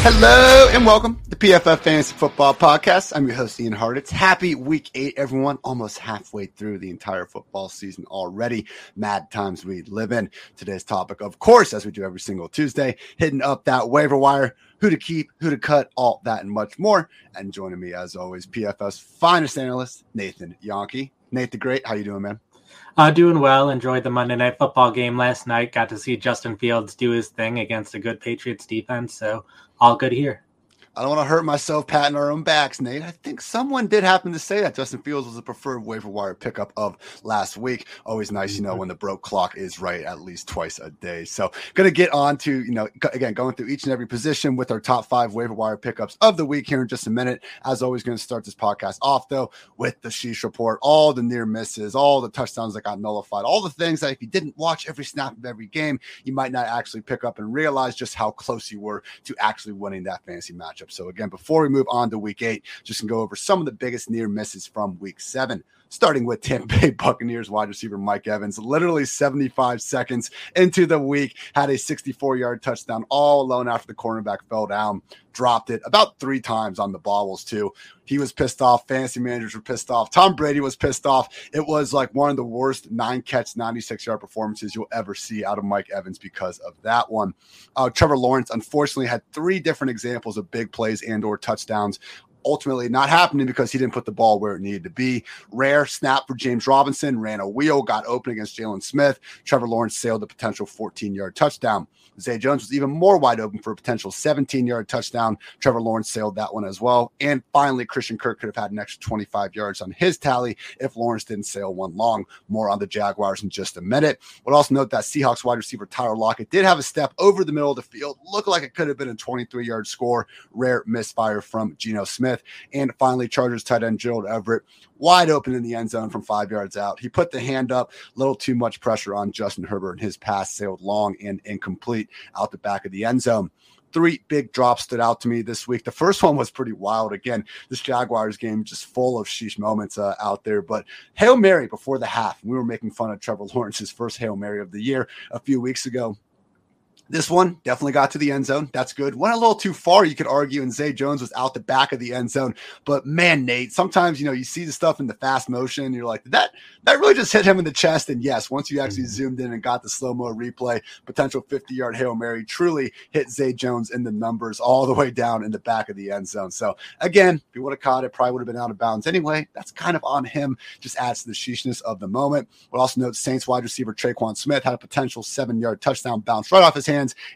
Hello and welcome to PFF Fantasy Football Podcast. I'm your host, Ian Hartitz. It's happy week eight, everyone. Almost halfway through the entire football season already. Mad times we live in. Today's topic, of course, as we do every single Tuesday, hitting up that waiver wire, who to keep, who to cut, all that and much more. And joining me, as always, PFF's finest analyst, Nathan Jahnke. Nate the Great, how you doing, man? Uh, doing well. Enjoyed the Monday Night Football game last night. Got to see Justin Fields do his thing against a good Patriots defense. So all good here. I don't want to hurt myself patting our own backs, Nate. I think someone did happen to say that Justin Fields was the preferred waiver wire pickup of last week. Always nice, you know, mm-hmm. when the broke clock is right at least twice a day. So, going to get on to, you know, again, going through each and every position with our top five waiver wire pickups of the week here in just a minute. As always, going to start this podcast off, though, with the Sheesh report, all the near misses, all the touchdowns that got nullified, all the things that if you didn't watch every snap of every game, you might not actually pick up and realize just how close you were to actually winning that fantasy matchup. So, again, before we move on to week eight, just to go over some of the biggest near misses from week seven starting with Tampa Bay Buccaneers wide receiver Mike Evans, literally 75 seconds into the week, had a 64 yard touchdown all alone after the cornerback fell down, dropped it about three times on the bobbles, too. He was pissed off. Fantasy managers were pissed off. Tom Brady was pissed off. It was like one of the worst nine catch, 96 yard performances you'll ever see out of Mike Evans because of that one. Uh, Trevor Lawrence, unfortunately, had three different examples of big plays and or touchdowns ultimately not happening because he didn't put the ball where it needed to be. Rare snap for James Robinson, ran a wheel, got open against Jalen Smith. Trevor Lawrence sailed the potential 14 yard touchdown. Zay Jones was even more wide open for a potential 17 yard touchdown. Trevor Lawrence sailed that one as well. And finally, Christian Kirk could have had an extra 25 yards on his tally if Lawrence didn't sail one long. More on the Jaguars in just a minute. Would also note that Seahawks wide receiver Tyler Lockett did have a step over the middle of the field. Looked like it could have been a 23 yard score. Rare misfire from Geno Smith. Smith. And finally, Chargers tight end Gerald Everett wide open in the end zone from five yards out. He put the hand up, a little too much pressure on Justin Herbert, and his pass sailed long and incomplete out the back of the end zone three big drops stood out to me this week. The first one was pretty wild. Again, this Jaguars game just full of sheesh moments uh, out there. But Hail Mary before the half. We were making fun of Trevor Lawrence's first Hail Mary of the year a few weeks ago. This one definitely got to the end zone. That's good. Went a little too far, you could argue, and Zay Jones was out the back of the end zone. But man, Nate, sometimes you know you see the stuff in the fast motion, you're like, that that really just hit him in the chest. And yes, once you actually mm-hmm. zoomed in and got the slow mo replay, potential 50 yard hail mary truly hit Zay Jones in the numbers all the way down in the back of the end zone. So again, if he would have caught it, probably would have been out of bounds anyway. That's kind of on him. Just adds to the sheeshness of the moment. We'll also note Saints wide receiver Tre'Quan Smith had a potential seven yard touchdown bounce right off his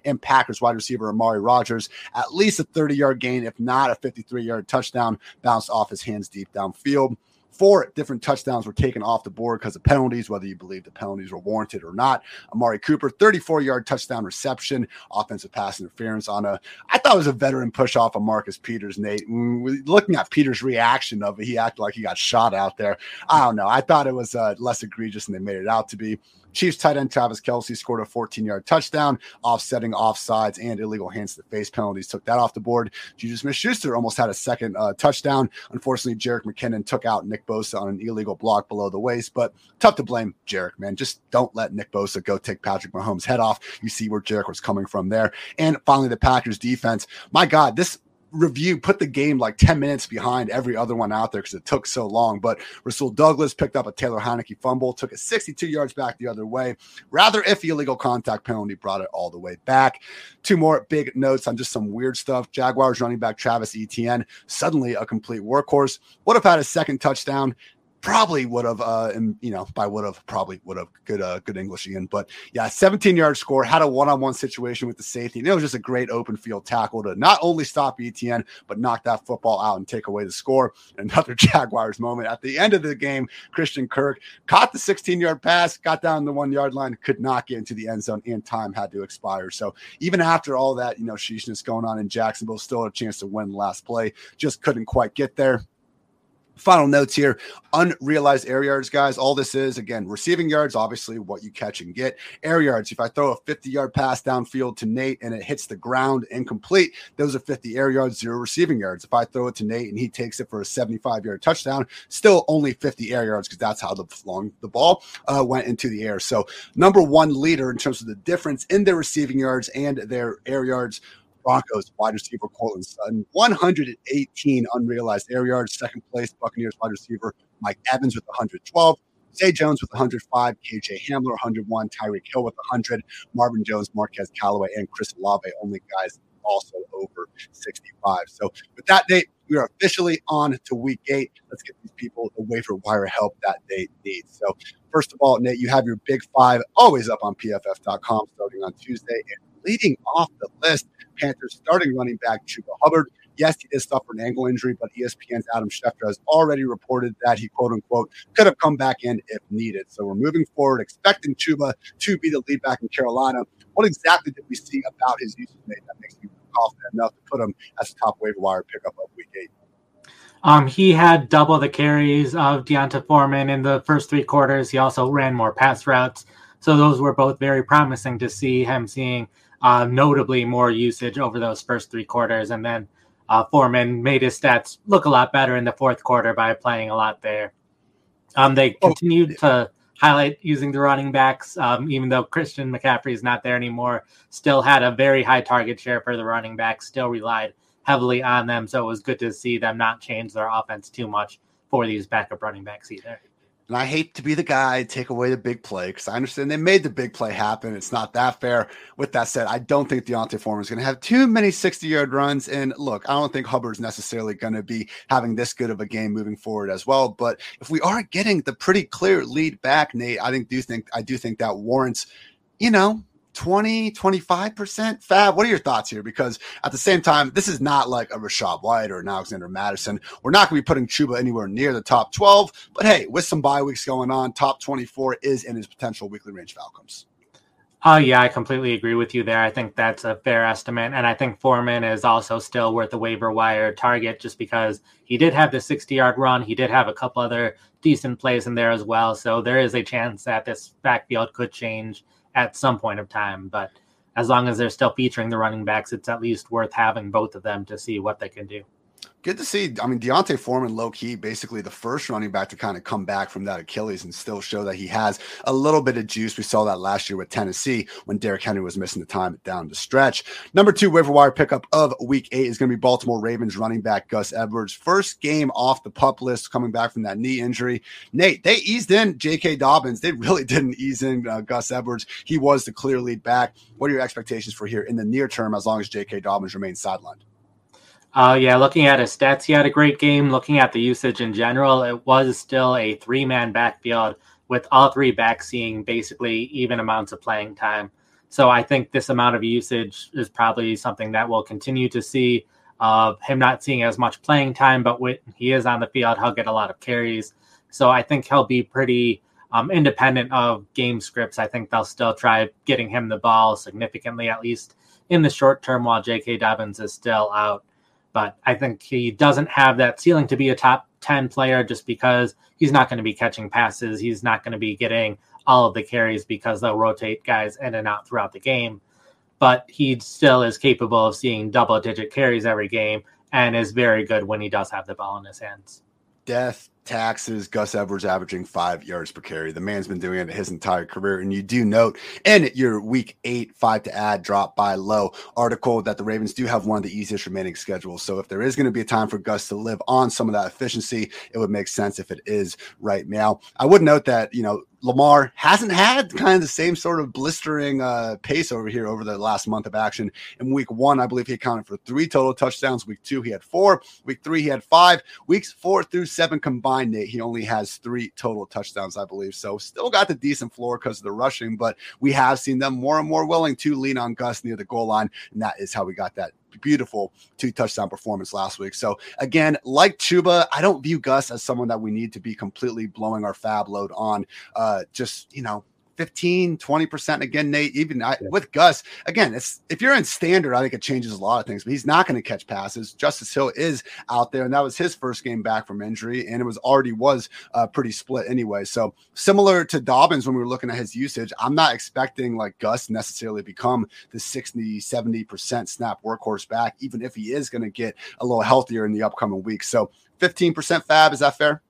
and Packers wide receiver Amari Rodgers. At least a 30 yard gain, if not a 53 yard touchdown, bounced off his hands deep downfield. Four different touchdowns were taken off the board because of penalties, whether you believe the penalties were warranted or not. Amari Cooper, 34 yard touchdown reception, offensive pass interference on a, I thought it was a veteran push off of Marcus Peters, Nate. Looking at Peters' reaction of it, he acted like he got shot out there. I don't know. I thought it was uh, less egregious than they made it out to be. Chiefs tight end Travis Kelce scored a 14 yard touchdown, offsetting offsides and illegal hands to the face penalties. Took that off the board. Juju Smith Schuster almost had a second uh, touchdown. Unfortunately, Jerick McKinnon took out Nick Bosa on an illegal block below the waist, but tough to blame Jerick, man. Just don't let Nick Bosa go take Patrick Mahomes' head off. You see where Jerick was coming from there. And finally, the Packers defense. My God, this review put the game like 10 minutes behind every other one out there because it took so long. But Rasul Douglas picked up a Taylor Heinicke fumble, took it 62 yards back the other way. Rather iffy illegal contact penalty brought it all the way back. Two more big notes on just some weird stuff. Jaguars running back Travis Etienne, suddenly a complete workhorse, would have had a second touchdown probably would have, uh, and you know, by would have probably would have good, uh, good English Ian. But yeah, 17 yard score, had a one on one situation with the safety. And it was just a great open field tackle to not only stop Etienne, but knock that football out and take away the score. Another Jaguars moment at the end of the game. Christian Kirk caught the 16 yard pass, got down the one yard line, could not get into the end zone, and time had to expire. So even after all that, you know, sheeshness going on in Jacksonville, still a chance to win the last play, just couldn't quite get there final notes here. Unrealized air yards guys. All this is again receiving yards obviously what you catch and get. Air yards if i throw a 50 yard pass downfield to nate and it hits the ground incomplete those are 50 air yards zero receiving yards. If i throw it to nate and he takes it for a 75 yard touchdown still only 50 air yards because that's how the long the ball uh, went into the air. So number one leader in terms of the difference in their receiving yards and their air yards Broncos wide receiver Courtland Sutton, 118 unrealized air yards. Second place, Buccaneers wide receiver Mike Evans with 112. Zay Jones with 105, KJ Hamler 101, Tyreek Hill with 100, Marvin Jones, Marquez Callaway, and Chris Olave, only guys also over 65. So with that date, we are officially on to week eight. Let's get these people the waiver wire help that they need. So first of all, Nate, you have your big five always up on pff.com starting on Tuesday. And leading off the list, Panthers starting running back Chuba Hubbard. Yes, he did suffer an ankle injury, but ESPN's Adam Schefter has already reported that he, quote unquote, could have come back in if needed. So we're moving forward, expecting Chuba to be the lead back in Carolina. What exactly did we see about his usage that makes you confident enough to put him as a top waiver wire pickup of week eight? Um, he had double the carries of D'Onta Foreman in the first three quarters. He also ran more pass routes. So those were both very promising to see him seeing uh, notably more usage over those first three quarters. And then uh, Foreman made his stats look a lot better in the fourth quarter by playing a lot there. Um, they oh, continued oh. to highlight using the running backs, um, even though Christian McCaffrey is not there anymore. Still had a very high target share for the running backs. Still relied heavily on them, so it was good to see them not change their offense too much for these backup running backs either. And I hate to be the guy take away the big play because I understand they made the big play happen. It's not that fair. With that said, I don't think D'Onta Foreman is going to have too many 60 yard runs. And look, I don't think Hubbard's necessarily going to be having this good of a game moving forward as well. But if we are getting the pretty clear lead back, Nate, I think do think I do think that warrants, you know, 20, 25% fab. What are your thoughts here? Because at the same time, this is not like a Rachaad White or an Alexander Mattison. We're not going to be putting Chuba anywhere near the top 12. But hey, with some bye weeks going on, top 24 is in his potential weekly range outcomes. Oh, uh, yeah, I completely agree with you there. I think that's a fair estimate. And I think Foreman is also still worth a waiver wire target just because he did have the 60 yard run. He did have a couple other decent plays in there as well. So there is a chance that this backfield could change at some point of time. But as long as they're still featuring the running backs, it's at least worth having both of them to see what they can do good to see. I mean, D'Onta Foreman, low key, basically the first running back to kind of come back from that Achilles and still show that he has a little bit of juice. We saw that last year with Tennessee when Derrick Henry was missing the time down the stretch. Number two waiver wire pickup of week eight is going to be Baltimore Ravens running back Gus Edwards. First game off the pup list coming back from that knee injury. Nate, they eased in J.K. Dobbins. They really didn't ease in uh, Gus Edwards. He was the clear lead back. What are your expectations for here in the near term as long as J.K. Dobbins remains sidelined? Uh, yeah, looking at his stats, he had a great game. Looking at the usage in general, it was still a three man backfield with all three backs seeing basically even amounts of playing time. So I think this amount of usage is probably something that we'll continue to see of him not seeing as much playing time, but when he is on the field, he'll get a lot of carries. So I think he'll be pretty um, independent of game scripts. I think they'll still try getting him the ball significantly, at least in the short term, while J.K. Dobbins is still out but I think he doesn't have that ceiling to be a top 10 player just because he's not going to be catching passes. He's not going to be getting all of the carries because they'll rotate guys in and out throughout the game. But he still is capable of seeing double digit carries every game and is very good when he does have the ball in his hands. Death taxes, Gus Edwards averaging five yards per carry. The man's been doing it his entire career. And you do note in your week eight, five to add, drop by low article that the Ravens do have one of the easiest remaining schedules. So if there is going to be a time for Gus to live on some of that efficiency, it would make sense if it is right now. I would note that, you know, Lamar hasn't had kind of the same sort of blistering uh, pace over here over the last month of action. In week one, I believe he accounted for three total touchdowns. Week two, he had four. Week three, he had five. Weeks four through seven combined, Nate, he only has three total touchdowns, I believe. So still got the decent floor because of the rushing, but we have seen them more and more willing to lean on Gus near the goal line. And that is how we got that beautiful two touchdown performance last week. So again, like Chuba, I don't view Gus as someone that we need to be completely blowing our fab load on. Uh, just you know, 15, 20% again, Nate. Even I, with Gus, again, it's if you're in standard, I think it changes a lot of things, but he's not going to catch passes. Justice Hill is out there, and that was his first game back from injury, and it was already was uh, pretty split anyway. So similar to Dobbins when we were looking at his usage, I'm not expecting like Gus necessarily become the 60, 70% snap workhorse back, even if he is going to get a little healthier in the upcoming weeks. So 15% fab, is that fair?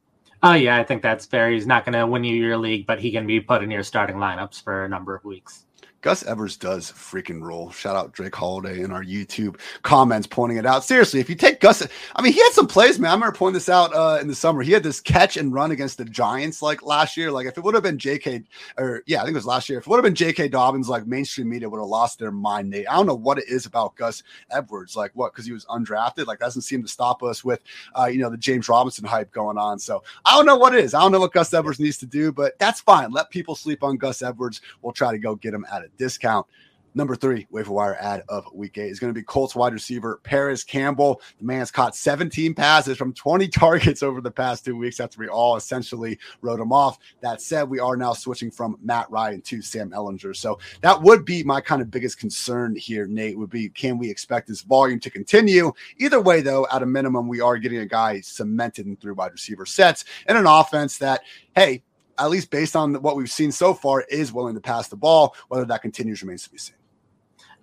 Oh yeah, I think that's fair. He's not going to win you your league, but he can be put in your starting lineups for a number of weeks. Gus Edwards does freaking roll. Shout out Drake Holiday in our YouTube comments pointing it out. Seriously, if you take Gus, I mean, he had some plays, man. I remember pointing this out uh, in the summer. He had this catch and run against the Giants like last year. Like if it would have been J.K. or yeah, I think it was last year. If it would have been J.K. Dobbins, like mainstream media would have lost their mind. Nate, I don't know what it is about Gus Edwards. Like what? Because he was undrafted. Like doesn't seem to stop us with, uh, you know, the James Robinson hype going on. So I don't know what it is. I don't know what Gus Edwards needs to do, but that's fine. Let people sleep on Gus Edwards. We'll try to go get him at a discount. Number three waiver wire ad of week eight is going to be Colts wide receiver Parris Campbell. The man's caught 17 passes from 20 targets over the past two weeks after we all essentially wrote him off. That said, we are now switching from Matt Ryan to Sam Ehlinger. So that would be my kind of biggest concern here, Nate, would be can we expect this volume to continue? Either way, though, at a minimum, we are getting a guy cemented in three wide receiver sets and an offense that, hey, at least based on what we've seen so far, is willing to pass the ball. Whether that continues remains to be seen.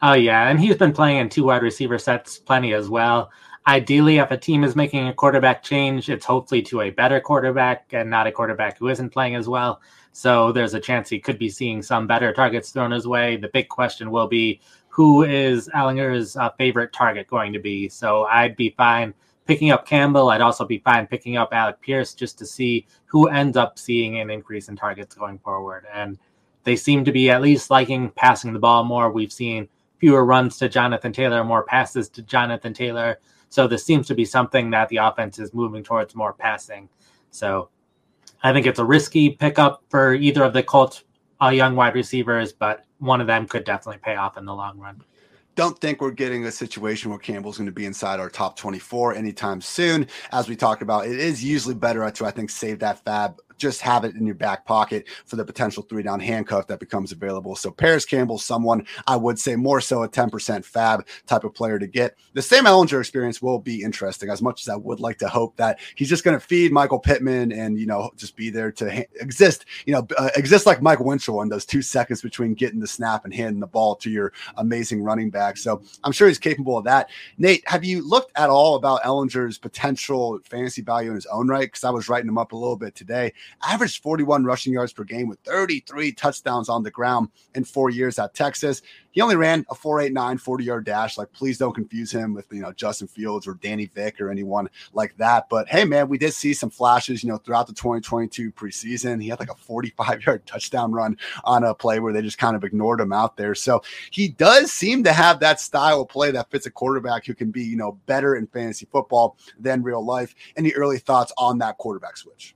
Oh yeah, and he's been playing in two wide receiver sets plenty as well. Ideally, if a team is making a quarterback change, it's hopefully to a better quarterback and not a quarterback who isn't playing as well. So there's a chance he could be seeing some better targets thrown his way. The big question will be who is Ehlinger's uh, favorite target going to be? So I'd be fine picking up Campbell. I'd also be fine picking up Alec Pierce just to see who ends up seeing an increase in targets going forward. And they seem to be at least liking passing the ball more. We've seen fewer runs to Jonathan Taylor, more passes to Jonathan Taylor. So this seems to be something that the offense is moving towards more passing. So I think it's a risky pickup for either of the Colts uh, young wide receivers, but one of them could definitely pay off in the long run don't think we're getting a situation where Campbell's going to be inside our top 24 anytime soon. As we talked about, it is usually better to, I think, save that fab just have it in your back pocket for the potential three down handcuff that becomes available. So Parris Campbell, someone I would say more so a 10% fab type of player to get. The Sam Ehlinger experience will be interesting as much as I would like to hope that he's just going to feed Michael Pittman and, you know, just be there to ha- exist, you know, uh, exist like Mike Winchell in those two seconds between getting the snap and handing the ball to your amazing running back. So I'm sure he's capable of that. Nate, have you looked at all about Ehlinger's potential fantasy value in his own right? Because I was writing him up a little bit today averaged 41 rushing yards per game with 33 touchdowns on the ground in four years at Texas. He only ran a 489 40 yard dash. Like, please don't confuse him with, you know, Justin Fields or Danny Vick or anyone like that. But hey, man, we did see some flashes, you know, throughout the 2022 preseason. He had like a 45 yard touchdown run on a play where they just kind of ignored him out there. So he does seem to have that style of play that fits a quarterback who can be, you know, better in fantasy football than real life. Any early thoughts on that quarterback switch?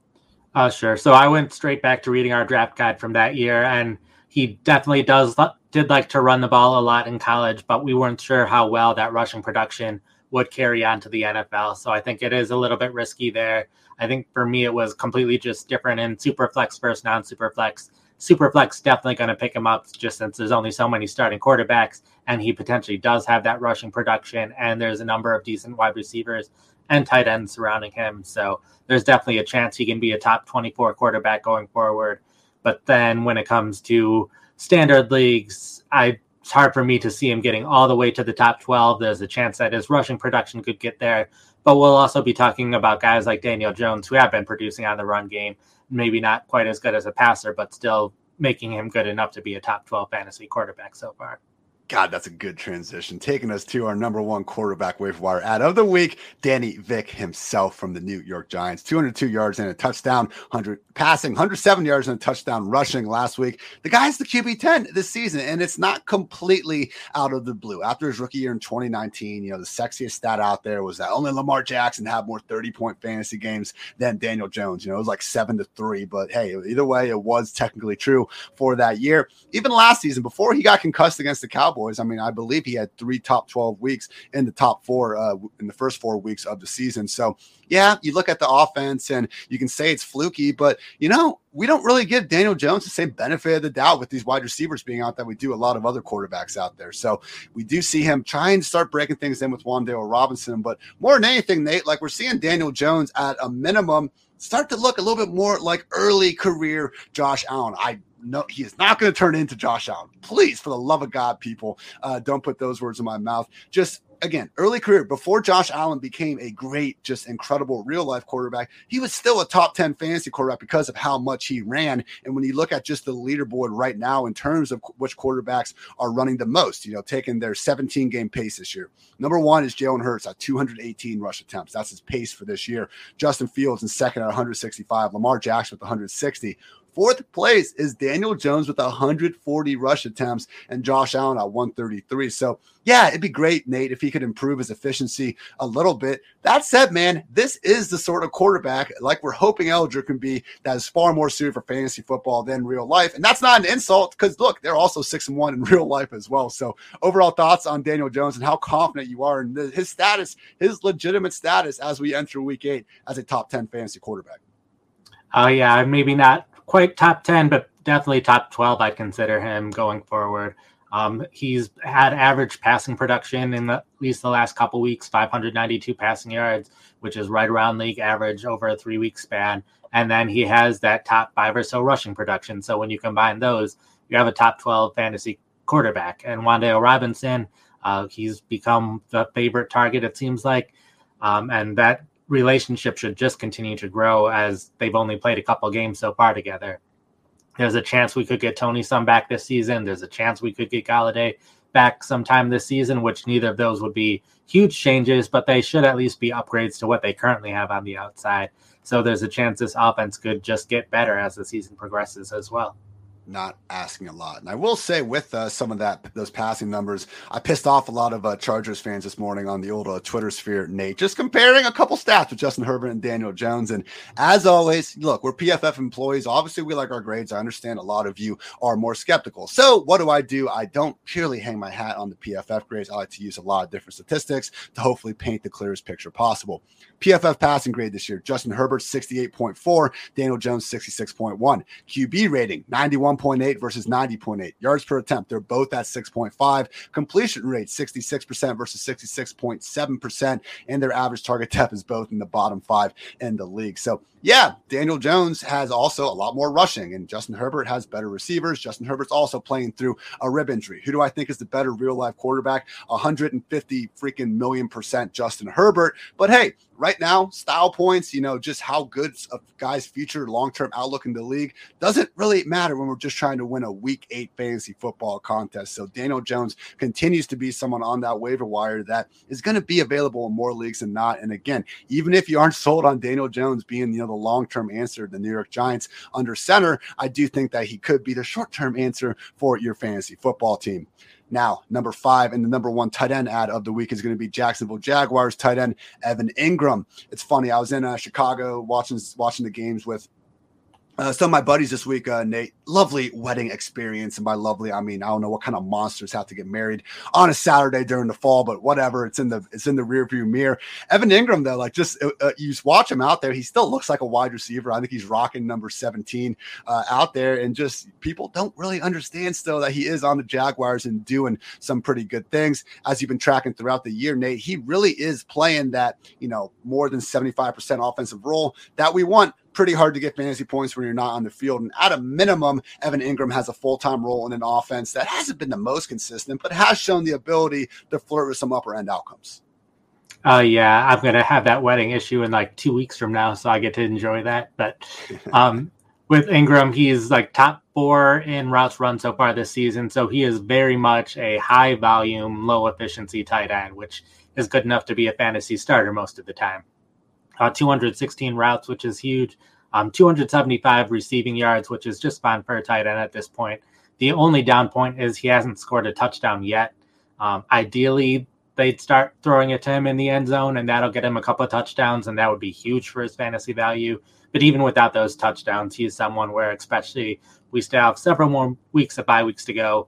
Uh, sure. So I went straight back to reading our draft guide from that year, and he definitely does did like to run the ball a lot in college, but we weren't sure how well that rushing production would carry on to the NFL. So I think it is a little bit risky there. I think for me it was completely just different in superflex versus non-superflex. Superflex definitely going to pick him up just since there's only so many starting quarterbacks, and he potentially does have that rushing production, and there's a number of decent wide receivers and tight ends surrounding him. So there's definitely a chance he can be a top 24 quarterback going forward. But then when it comes to standard leagues, I it's hard for me to see him getting all the way to the top 12. There's a chance that his rushing production could get there. But we'll also be talking about guys like Daniel Jones who have been producing on the run game, maybe not quite as good as a passer, but still making him good enough to be a top 12 fantasy quarterback so far. God, that's a good transition. Taking us to our number one quarterback waiver wire ad of the week, Danny Vick himself from the New York Giants. 202 yards and a touchdown, 100 passing, 107 yards and a touchdown rushing last week. The guy's the QB 10 this season, and it's not completely out of the blue. After his rookie year in 2019, you know, the sexiest stat out there was that only Lamar Jackson had more 30 point fantasy games than Daniel Jones. You know, it was like seven to three, but hey, either way, it was technically true for that year. Even last season, before he got concussed against the Cowboys. Cowboys. I mean, I believe he had three top 12 weeks in the top four uh, in the first four weeks of the season. So, yeah, you look at the offense and you can say it's fluky, but you know, we don't really give Daniel Jones the same benefit of the doubt with these wide receivers being out that we do a lot of other quarterbacks out there. So we do see him trying to start breaking things in with Wan'Dale Robinson. But more than anything, Nate, like we're seeing Daniel Jones at a minimum start to look a little bit more like early career Josh Allen. I no, he is not going to turn into Josh Allen. Please, for the love of God, people, uh, don't put those words in my mouth. Just again, early career before Josh Allen became a great, just incredible real life quarterback, he was still a top 10 fantasy quarterback because of how much he ran. And when you look at just the leaderboard right now in terms of which quarterbacks are running the most, you know, taking their 17 game pace this year. Number one is Jalen Hurts at 218 rush attempts. That's his pace for this year. Justin Fields in second at 165. Lamar Jackson with 160. Fourth place is Daniel Jones with 140 rush attempts and Josh Allen at 133. So, yeah, it'd be great, Nate, if he could improve his efficiency a little bit. That said, man, this is the sort of quarterback like we're hoping Ehlinger can be that is far more suited for fantasy football than real life. And that's not an insult because look, they're also six and one in real life as well. So, overall thoughts on Daniel Jones and how confident you are in his status, his legitimate status as we enter week eight as a top 10 fantasy quarterback. Oh, uh, yeah, maybe not quite top 10, but definitely top 12. I'd consider him going forward. Um, he's had average passing production in the, at least the last couple weeks, 592 passing yards, which is right around league average over a three week span. And then he has that top five or so rushing production. So when you combine those, you have a top 12 fantasy quarterback. And Wan'Dale Robinson, uh, he's become the favorite target, it seems like. Um, and that relationship should just continue to grow as they've only played a couple games so far together. There's a chance we could get Toney some back this season. There's a chance we could get Golladay back sometime this season, which neither of those would be huge changes, but they should at least be upgrades to what they currently have on the outside. So there's a chance this offense could just get better as the season progresses as well not asking a lot. And I will say, with uh, some of that those passing numbers, I pissed off a lot of uh, Chargers fans this morning on the old uh, Twitter sphere. Nate, just comparing a couple stats with Justin Herbert and Daniel Jones. And as always, look, we're PFF employees. Obviously, we like our grades. I understand a lot of you are more skeptical. So, what do I do? I don't purely hang my hat on the PFF grades. I like to use a lot of different statistics to hopefully paint the clearest picture possible. PFF passing grade this year: Justin Herbert 68.4, Daniel Jones 66.1, QB rating 91. 91.8 versus 90.8. Yards per attempt, they're both at 6.5. Completion rate, 66% versus 66.7%. And their average target depth is both in the bottom five in the league. So, yeah, Daniel Jones has also a lot more rushing, and Justin Herbert has better receivers. Justin Herbert's also playing through a rib injury. Who do I think is the better real life quarterback? 150 freaking million percent Justin Herbert. But hey, right now, style points, you know, just how good a guy's future long term outlook in the league doesn't really matter when we're just trying to win a week eight fantasy football contest. So Daniel Jones continues to be someone on that waiver wire that is going to be available in more leagues than not. And again, even if you aren't sold on Daniel Jones being, you know, the long term answer to the New York Giants under center, I do think that he could be the short term answer for your fantasy football team. Now, number five and the number one tight end ad of the week is going to be Jacksonville Jaguars tight end Evan Engram. It's funny. I was in uh, Chicago watching watching the games with uh, some of my buddies this week, uh, Nate, lovely wedding experience. And by lovely, I mean I don't know what kind of monsters have to get married on a Saturday during the fall, but whatever. It's in the it's in the rearview mirror. Evan Engram though, like just uh, uh you watch him out there, he still looks like a wide receiver. I think he's rocking number seventeen uh, out there, and just people don't really understand still that he is on the Jaguars and doing some pretty good things. As you've been tracking throughout the year, Nate, he really is playing that you know more than seventy five percent offensive role that we want pretty hard to get fantasy points when you're not on the field. And at a minimum, Evan Engram has a full time role in an offense that hasn't been the most consistent, but has shown the ability to flirt with some upper end outcomes. Oh uh, yeah, I'm gonna have that wedding issue in like two weeks from now, so I get to enjoy that. But um, with Engram, he's like top four in routes run so far this season, so he is very much a high volume, low efficiency tight end, which is good enough to be a fantasy starter most of the time uh, 216 routes, which is huge. Um, 275 receiving yards, which is just fine for a tight end at this point. The only down point is he hasn't scored a touchdown yet. Um, ideally, they'd start throwing it to him in the end zone, and that'll get him a couple of touchdowns, and that would be huge for his fantasy value. But even without those touchdowns, he's someone where, especially, we still have several more weeks of bye weeks to go.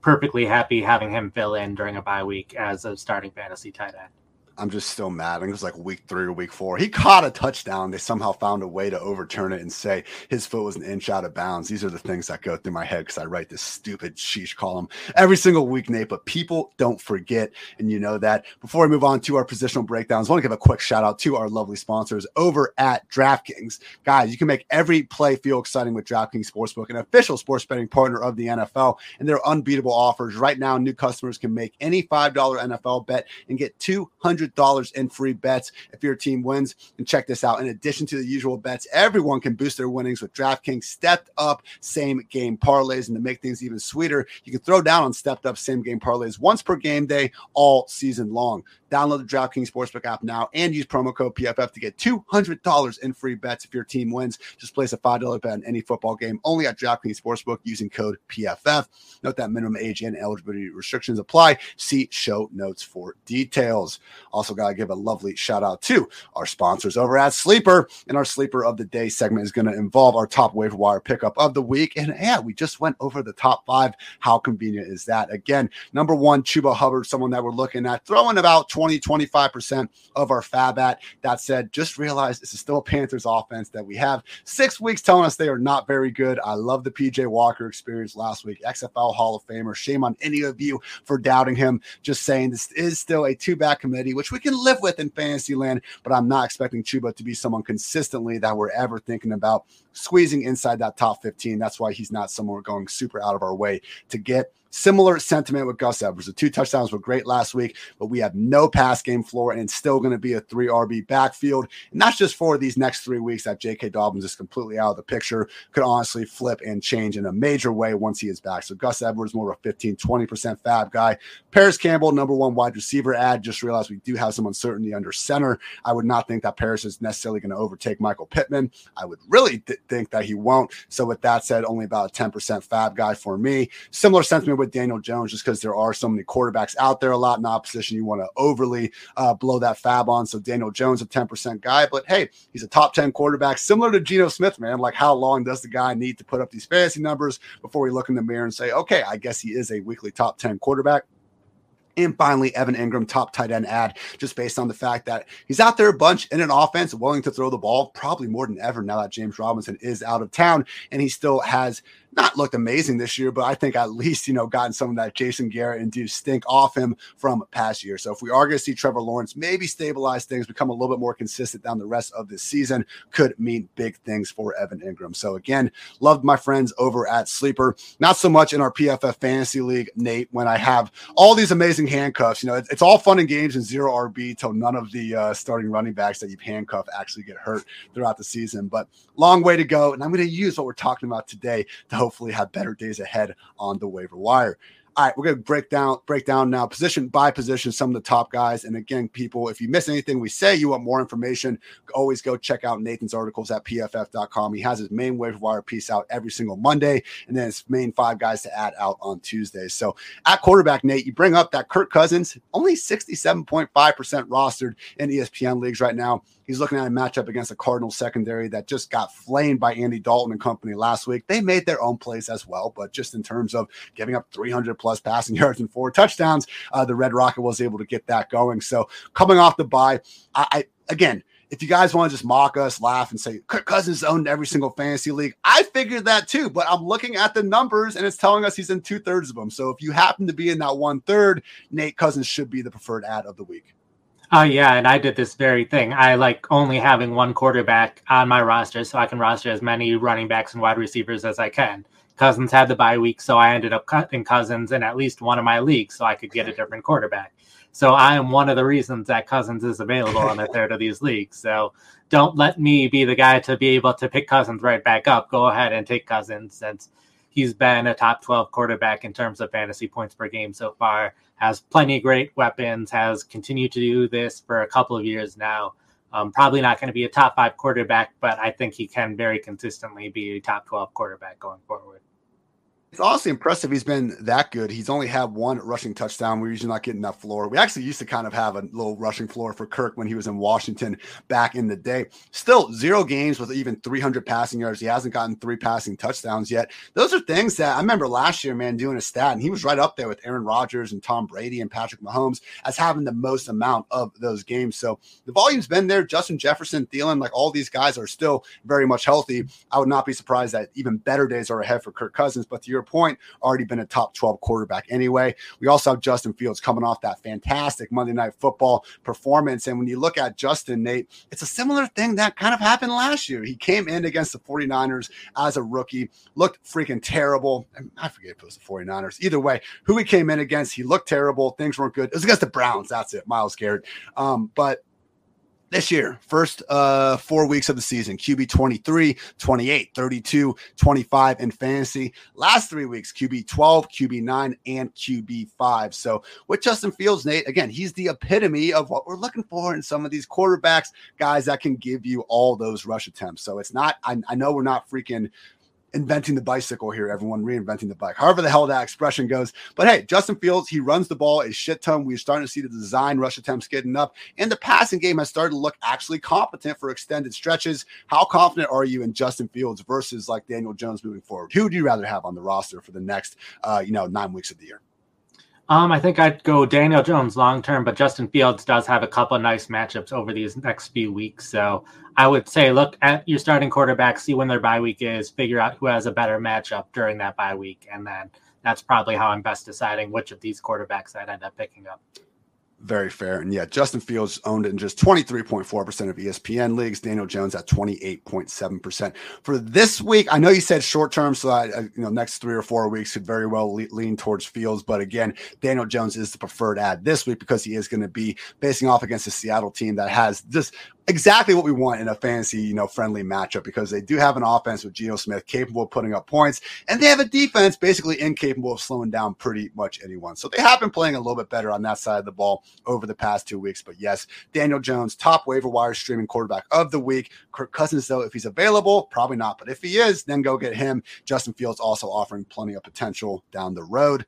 Perfectly happy having him fill in during a bye week as a starting fantasy tight end. I'm just still mad. I think it was like week three or week four. He caught a touchdown. They somehow found a way to overturn it and say his foot was an inch out of bounds. These are the things that go through my head because I write this stupid sheesh column every single week, Nate. But people don't forget, and you know that. Before we move on to our positional breakdowns, I want to give a quick shout out to our lovely sponsors over at DraftKings. Guys, you can make every play feel exciting with DraftKings Sportsbook, an official sports betting partner of the NFL, and their unbeatable offers. Right now, new customers can make any $5 NFL bet and get 200 $100 in free bets if your team wins. And check this out. In addition to the usual bets, everyone can boost their winnings with DraftKings stepped up same game parlays. And to make things even sweeter, you can throw down on stepped up same game parlays once per game day all season long. Download the DraftKings Sportsbook app now and use promo code PFF to get $200 in free bets if your team wins. Just place a $5 bet on any football game only at DraftKings Sportsbook using code PFF. Note that minimum age and eligibility restrictions apply. See show notes for details. Also, got to give a lovely shout out to our sponsors over at Sleeper. And our Sleeper of the Day segment is going to involve our top waiver wire pickup of the week. And yeah, we just went over the top five. How convenient is that? Again, number one, Chuba Hubbard, someone that we're looking at throwing about 20 20, 25% of our fab at. That said, just realize this is still a Panthers offense that we have six weeks telling us they are not very good. I love the PJ Walker experience last week, XFL Hall of Famer. Shame on any of you for doubting him. Just saying this is still a two back committee, which we can live with in fantasy land, but I'm not expecting Chuba to be someone consistently that we're ever thinking about squeezing inside that top 15. That's why he's not someone going super out of our way to get. Similar sentiment with Gus Edwards. The two touchdowns were great last week, but we have no pass game floor, and it's still going to be a three RB backfield. And that's just for these next three weeks that J.K. Dobbins is completely out of the picture. Could honestly flip and change in a major way once he is back. So Gus Edwards, more of a 15, 20% fab guy. Parris Campbell, number one wide receiver ad. Just realized we do have some uncertainty under center. I would not think that Parris is necessarily going to overtake Michael Pittman. I would really th- think that he won't. So with that said, only about a 10% fab guy for me. Similar sentiment with Daniel Jones, just because there are so many quarterbacks out there a lot in opposition. You want to overly uh, blow that fab on. So Daniel Jones, a 10% guy, but hey, he's a top 10 quarterback, similar to Geno Smith, man. Like, how long does the guy need to put up these fantasy numbers before we look in the mirror and say, okay, I guess he is a weekly top 10 quarterback? And finally, Evan Engram, top tight end ad, just based on the fact that he's out there a bunch in an offense, willing to throw the ball, probably more than ever now that James Robinson is out of town. And he still has not looked amazing this year, but I think at least, you know, gotten some of that Jason Garrett induced stink off him from past year. So if we are going to see Trevor Lawrence maybe stabilize things, become a little bit more consistent down the rest of this season, could mean big things for Evan Engram. So again, loved my friends over at Sleeper. Not so much in our PFF fantasy league, Nate, when I have all these amazing handcuffs. You know, it's, all fun and games and zero RB till none of the uh, starting running backs that you've handcuffed actually get hurt throughout the season. But long way to go. And I'm going to use what we're talking about today to hopefully have better days ahead on the waiver wire. All right, we're gonna break down break down now position by position some of the top guys. And again, people, if you miss anything we say, you want more information, always go check out Nathan's articles at pff.com. He has his main waiver wire piece out every single Monday, and then his main five guys to add out on Tuesdays. So at quarterback, Nate, you bring up that Kirk Cousins, only 67.5% rostered in ESPN leagues right now. He's looking at a matchup against a Cardinal secondary that just got flamed by Andy Dalton and company last week. They made their own plays as well, but just in terms of giving up 300 plus passing yards and four touchdowns, uh, the Red Rocket was able to get that going. So coming off the bye, I, I again, if you guys want to just mock us, laugh, and say Kirk Cousins owned every single fantasy league, I figured that too. But I'm looking at the numbers and it's telling us he's in two thirds of them. So if you happen to be in that one third, Nate Cousins should be the preferred ad of the week. Oh yeah, and I did this very thing. I like only having one quarterback on my roster, so I can roster as many running backs and wide receivers as I can. Cousins had the bye week, so I ended up cutting Cousins in at least one of my leagues, so I could get a different quarterback. So I am one of the reasons that Cousins is available in a third of these leagues. So don't let me be the guy to be able to pick Cousins right back up. Go ahead and take Cousins since he's been a top 12 quarterback in terms of fantasy points per game so far has plenty of great weapons, has continued to do this for a couple of years now. Um, probably not going to be a top five quarterback, but I think he can very consistently be a top 12 quarterback going forward. It's honestly impressive. He's been that good. He's only had one rushing touchdown. We're usually not getting that floor. We actually used to kind of have a little rushing floor for Kirk when he was in Washington back in the day. Still, zero games with even 300 passing yards. He hasn't gotten three passing touchdowns yet. Those are things that I remember last year, man, doing a stat, and he was right up there with Aaron Rodgers and Tom Brady and Patrick Mahomes as having the most amount of those games. So the volume's been there. Justin Jefferson, Thielen, like all these guys are still very much healthy. I would not be surprised that even better days are ahead for Kirk Cousins. But to your point, already been a top 12 quarterback anyway. We also have Justin Fields coming off that fantastic Monday Night Football performance. And when you look at Justin, Nate, it's a similar thing that kind of happened last year. He came in against the 49ers as a rookie, looked freaking terrible. I forget if it was the 49ers. Either way, who he came in against, he looked terrible. Things weren't good. It was against the Browns. That's it. Myles Garrett. Um, but this year, first uh, four weeks of the season, QB 23, 28, 32, 25 in fantasy. Last three weeks, QB 12, QB 9, and QB 5. So with Justin Fields, Nate, again, he's the epitome of what we're looking for in some of these quarterbacks, guys that can give you all those rush attempts. So it's not, I, I know we're not freaking inventing the bicycle here, everyone reinventing the bike. However, the hell that expression goes. But hey, Justin Fields, he runs the ball a shit ton. We're starting to see the design rush attempts getting up, and the passing game has started to look actually competent for extended stretches. How confident are you in Justin Fields versus like Daniel Jones moving forward? Who would you rather have on the roster for the next, uh, you know, nine weeks of the year? Um, I think I'd go Daniel Jones long term, but Justin Fields does have a couple of nice matchups over these next few weeks. So I would say look at your starting quarterback, see when their bye week is, figure out who has a better matchup during that bye week, and then that's probably how I'm best deciding which of these quarterbacks I'd end up picking up. Very fair. And yeah, Justin Fields owned in just 23.4% of ESPN leagues. Daniel Jones at 28.7%. For this week, I know you said short term, so I, you know, next three or four weeks could very well lean towards Fields. But again, Daniel Jones is the preferred ad this week because he is going to be facing off against a Seattle team that has just exactly what we want in a fantasy, you know, friendly matchup because they do have an offense with Geno Smith capable of putting up points, and they have a defense basically incapable of slowing down pretty much anyone. So they have been playing a little bit better on that side of the ball over the past two weeks. But yes, Daniel Jones, top waiver wire streaming quarterback of the week. Kirk Cousins, though, if he's available, probably not. But if he is, then go get him. Justin Fields also offering plenty of potential down the road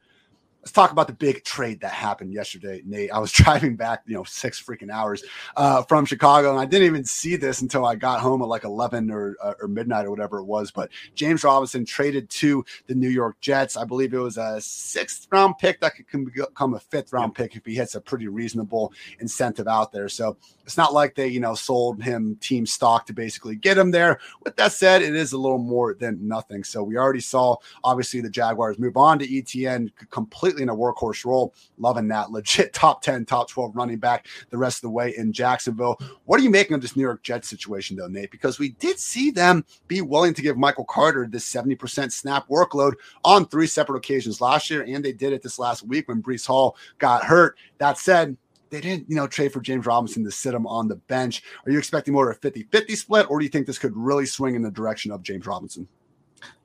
let's talk about the big trade that happened yesterday, Nate. I was driving back, you know, six freaking hours uh, from Chicago, and I didn't even see this until I got home at like 11 or, uh, or midnight or whatever it was. But James Robinson traded to the New York Jets. I believe it was a sixth round pick that could become a fifth round pick if he hits a pretty reasonable incentive out there. So it's not like they, you know, sold him team stock to basically get him there. With that said, it is a little more than nothing. So we already saw, obviously, the Jaguars move on to Etienne completely completely in a workhorse role. Loving that. Legit top 10, top 12 running back the rest of the way in Jacksonville. What are you making of this New York Jets situation, though, Nate? Because we did see them be willing to give Michael Carter this 70% snap workload on three separate occasions last year, and they did it this last week when Breece Hall got hurt. That said, they didn't, you know, trade for James Robinson to sit him on the bench. Are you expecting more of a 50-50 split, or do you think this could really swing in the direction of James Robinson?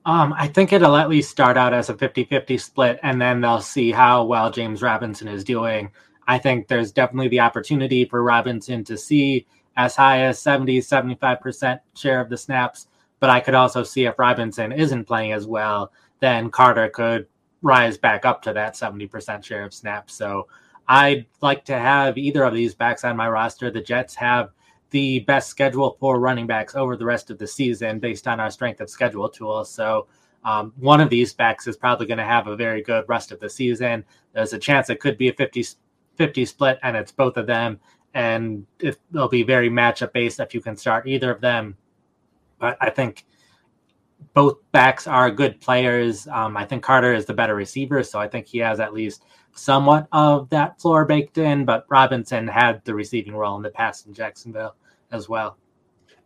Um, I think it'll at least start out as a 50 50 split, and then they'll see how well James Robinson is doing. I think there's definitely the opportunity for Robinson to see as high as 70, 75% share of the snaps. But I could also see if Robinson isn't playing as well, then Carter could rise back up to that 70% share of snaps. So I'd like to have either of these backs on my roster. The Jets have the best schedule for running backs over the rest of the season based on our strength of schedule tool. So um, one of these backs is probably going to have a very good rest of the season. There's a chance it could be a 50, 50 split, and it's both of them. And it, will be very matchup based if you can start either of them. But I think both backs are good players. Um, I think Carter is the better receiver, so I think he has at least somewhat of that floor baked in. But Robinson had the receiving role in the past in Jacksonville as well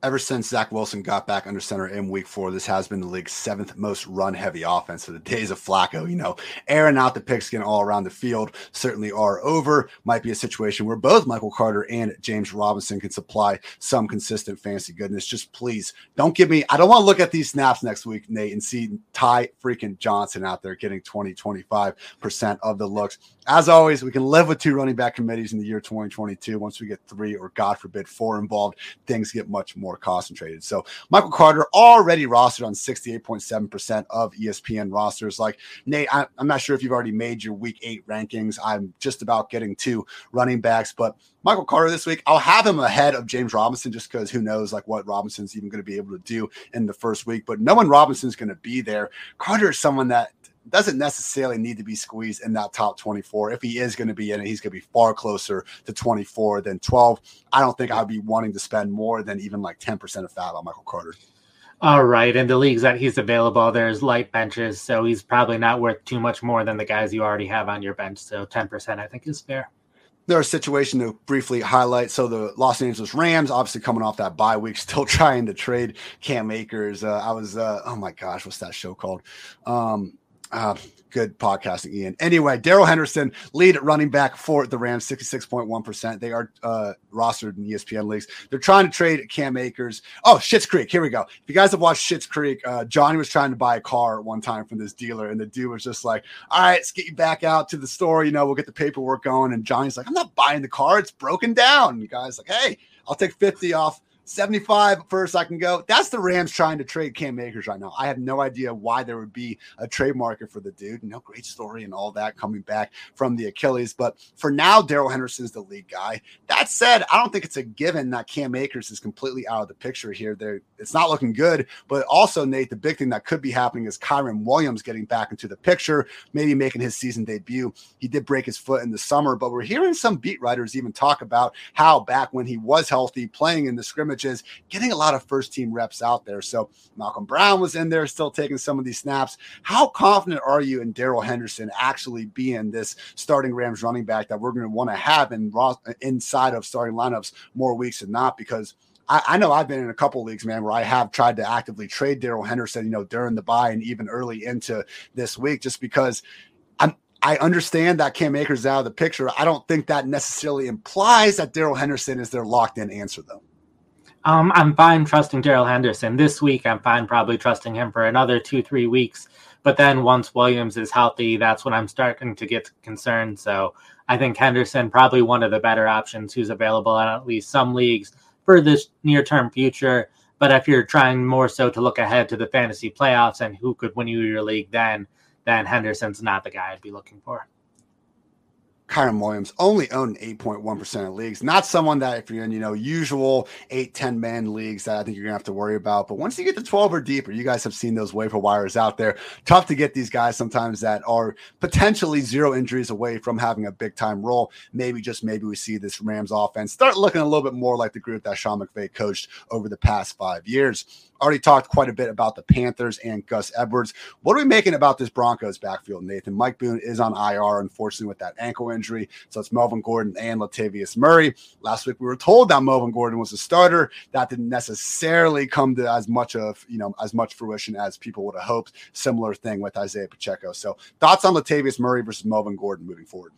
ever since Zach Wilson got back under center in week four, this has been the league's seventh most run heavy offense. So the days of Flacco, you know, airing out the pigskin all around the field certainly are over. Might be a situation where both Michael Carter and James Robinson can supply some consistent fantasy goodness. Just please don't give me, I don't want to look at these snaps next week, Nate, and see Ty freaking Johnson out there getting 20, 25% of the looks. As always, we can live with two running back committees in the year 2022. Once we get three or God forbid four involved, things get much more concentrated. So Michael Carter already rostered on 68.7% of ESPN rosters. Like Nate, I, I'm not sure if you've already made your week eight rankings. I'm just about getting two running backs, but Michael Carter this week, I'll have him ahead of James Robinson just because who knows like what Robinson's even going to be able to do in the first week. But knowing Robinson's going to be there, Carter is someone that doesn't necessarily need to be squeezed in that top 24. If he is going to be in it, he's going to be far closer to 24 than 12. I don't think I'd be wanting to spend more than even like 10% of fat on Michael Carter. All right. In the leagues that he's available, there's light benches. So he's probably not worth too much more than the guys you already have on your bench. So 10%, I think, is fair there's a situation to briefly highlight. So the Los Angeles Rams, obviously coming off that bye week, still trying to trade Cam Akers. Uh, I was, uh, oh my gosh, what's that show called? Um, uh, good podcasting, Ian. Anyway, Darrell Henderson, lead running back for the Rams, 66.1%. They are uh, rostered in ESPN leagues. They're trying to trade Cam Akers. Oh, Schitt's Creek. Here we go. If you guys have watched Schitt's Creek, uh, Johnny was trying to buy a car one time from this dealer, and the dude was just like, all right, let's get you back out to the store. You know, we'll get the paperwork going. And Johnny's like, I'm not buying the car. It's broken down. And the guy's like, hey, I'll take 50 off 75 first I can go. That's the Rams trying to trade Cam Akers right now. I have no idea why there would be a trade market for the dude. No great story and all that coming back from the Achilles. But for now, Darrell Henderson's the lead guy. That said, I don't think it's a given that Cam Akers is completely out of the picture here. There, it's not looking good. But also, Nate, the big thing that could be happening is Kyren Williams getting back into the picture, maybe making his season debut. He did break his foot in the summer, but we're hearing some beat writers even talk about how back when he was healthy, playing in the scrimmage scrimmages, getting a lot of first team reps out there. So Malcolm Brown was in there, still taking some of these snaps. How confident are you in Darrell Henderson actually being this starting Rams running back that we're going to want to have in inside of starting lineups more weeks than not? Because I, I, know I've been in a couple leagues, man, where I have tried to actively trade Darrell Henderson, you know, during the buy and even early into this week, just because I'm I understand that Cam Akers is out of the picture. I don't think that necessarily implies that Darrell Henderson is their locked in answer, though. Um, I'm fine trusting Darrell Henderson this week. I'm fine probably trusting him for another two, three weeks. But then once Williams is healthy, that's when I'm starting to get concerned. So I think Henderson probably one of the better options who's available in at least some leagues for this near term future. But if you're trying more so to look ahead to the fantasy playoffs and who could win you your league then, then Henderson's not the guy I'd be looking for. Kyren Williams only owned 8.1% of leagues. Not someone that if you're in, you know, usual 8, 10 man leagues that I think you're gonna have to worry about. But once you get to 12 or deeper, you guys have seen those waiver wires out there. Tough to get these guys sometimes that are potentially zero injuries away from having a big time role. Maybe just maybe we see this Rams offense start looking a little bit more like the group that Sean McVay coached over the past five years already talked quite a bit about the Panthers and Gus Edwards. What are we making about this Broncos backfield, Nathan? Mike Boone is on IR, unfortunately, with that ankle injury. So it's Melvin Gordon and Latavius Murray. Last week we were told that Melvin Gordon was a starter. That didn't necessarily come to as much of, you know, as much fruition as people would have hoped. Similar thing with Isaiah Pacheco. So thoughts on Latavius Murray versus Melvin Gordon moving forward?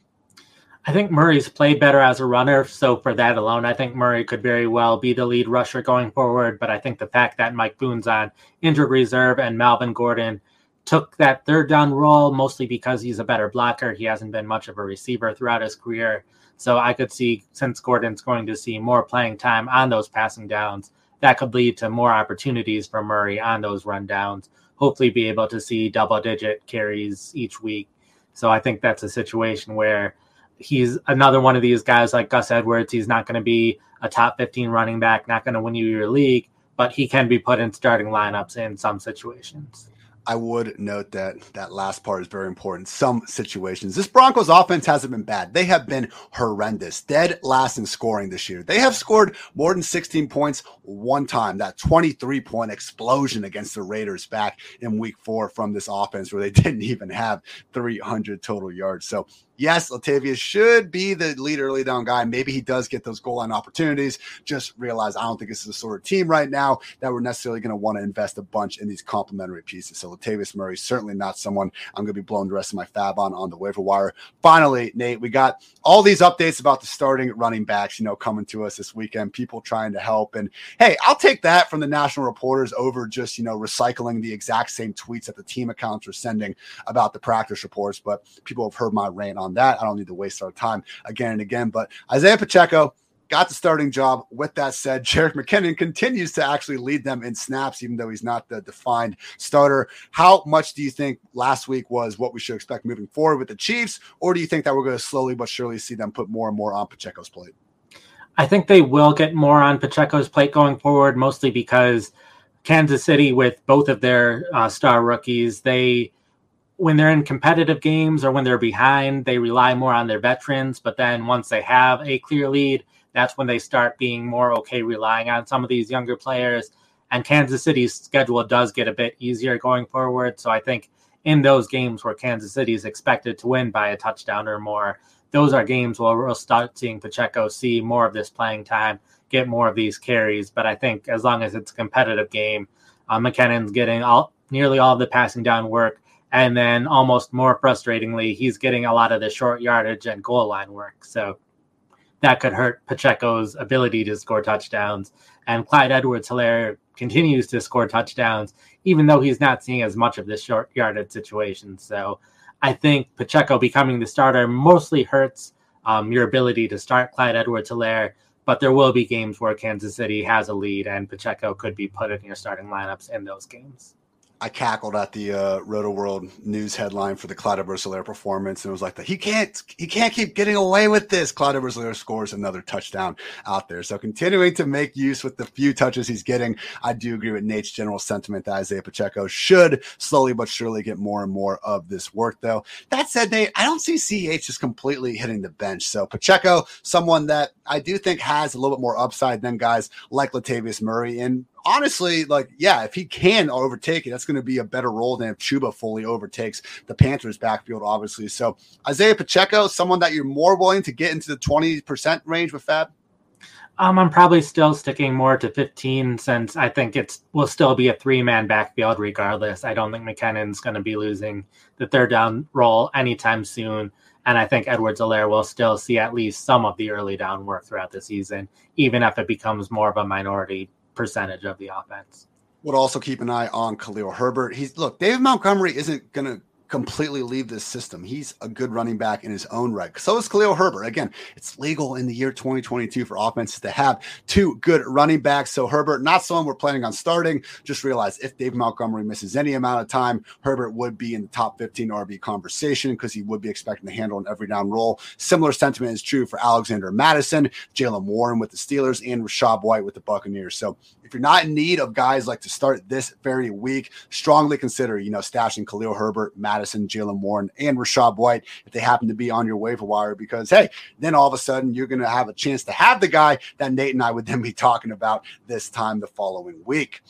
I think Murray's played better as a runner. So for that alone, I think Murray could very well be the lead rusher going forward. But I think the fact that Mike Boone's on injured reserve and Melvin Gordon took that third down role mostly because he's a better blocker. He hasn't been much of a receiver throughout his career. So I could see since Gordon's going to see more playing time on those passing downs, that could lead to more opportunities for Murray on those run downs. Hopefully be able to see double digit carries each week. So I think that's a situation where he's another one of these guys like Gus Edwards. He's not going to be a top 15 running back, not going to win you your league, but he can be put in starting lineups in some situations. I would note that that last part is very important. Some situations. This Broncos offense hasn't been bad. They have been horrendous, dead last in scoring this year. They have scored more than 16 points one time. That 23 point explosion against the Raiders back in week four from this offense where they didn't even have 300 total yards. So yes, Latavius should be the lead early down guy. Maybe he does get those goal line opportunities. Just realize I don't think this is the sort of team right now that we're necessarily going to want to invest a bunch in these complementary pieces. So Latavius Murray certainly not someone I'm going to be blowing the rest of my fab on on the waiver wire. Finally, Nate, we got all these updates about the starting running backs, you know, coming to us this weekend. People trying to help, and hey, I'll take that from the national reporters over just you know recycling the exact same tweets that the team accounts are sending about the practice reports. But people have heard my rant on on that. I don't need to waste our time again and again. But Isaiah Pacheco, got the starting job. With that said, Jerick McKinnon continues to actually lead them in snaps, even though he's not the defined starter. How much do you think last week was what we should expect moving forward with the Chiefs, or do you think that we're going to slowly but surely see them put more and more on Pacheco's plate? I think they will get more on Pacheco's plate going forward, mostly because Kansas City, with both of their uh, star rookies, they when they're in competitive games or when they're behind, they rely more on their veterans. But then once they have a clear lead, that's when they start being more okay relying on some of these younger players. And Kansas City's schedule does get a bit easier going forward. So I think in those games where Kansas City is expected to win by a touchdown or more, those are games where we'll start seeing Pacheco see more of this playing time, get more of these carries. But I think as long as it's a competitive game, uh, McKinnon's getting all nearly all of the passing down work. And then almost more frustratingly, he's getting a lot of the short yardage and goal line work. So that could hurt Pacheco's ability to score touchdowns. And Clyde Edwards Helaire continues to score touchdowns, even though he's not seeing as much of the short yardage situation. So I think Pacheco becoming the starter mostly hurts um, your ability to start Clyde Edwards Helaire. But there will be games where Kansas City has a lead and Pacheco could be put in your starting lineups in those games. I cackled at the uh, Rotoworld news headline for the Clyde Edwards-Helaire performance, and it was like, the, he can't, he can't keep getting away with this. Clyde Edwards-Helaire scores another touchdown out there, so continuing to make use with the few touches he's getting. I do agree with Nate's general sentiment that Isaiah Pacheco should slowly but surely get more and more of this work. Though that said, Nate, I don't see CH just completely hitting the bench. So Pacheco, someone that I do think has a little bit more upside than guys like Latavius Murray, and honestly, like, yeah, if he can overtake it, that's going to be a better role than if Chuba fully overtakes the Panthers backfield, obviously. So Isaiah Pacheco, someone that you're more willing to get into the 20% range with Fab? Um, I'm probably still sticking more to 15 since I think it's will still be a three man backfield regardless. I don't think McKinnon's going to be losing the third down role anytime soon. And I think Edwards Helaire will still see at least some of the early down work throughout the season, even if it becomes more of a minority percentage of the offense. Would also keep an eye on Khalil Herbert. He's look, David Montgomery isn't going to completely leave this system. He's a good running back in his own right. So is Khalil Herbert. Again, it's legal in the year 2022 for offenses to have two good running backs. So Herbert, not someone we're planning on starting. Just realize if Dave Montgomery misses any amount of time, Herbert would be in the top 15 RB conversation because he would be expecting to handle an every down role. Similar sentiment is true for Alexander Mattison, Jaylen Warren with the Steelers, and Rachaad White with the Buccaneers. So if you're not in need of guys like to start this very week, strongly consider, you know, stashing Khalil Herbert, Mattison, Jaylen Warren, and Rachaad White if they happen to be on your waiver wire. Because hey, then all of a sudden you're going to have a chance to have the guy that Nate and I would then be talking about this time the following week.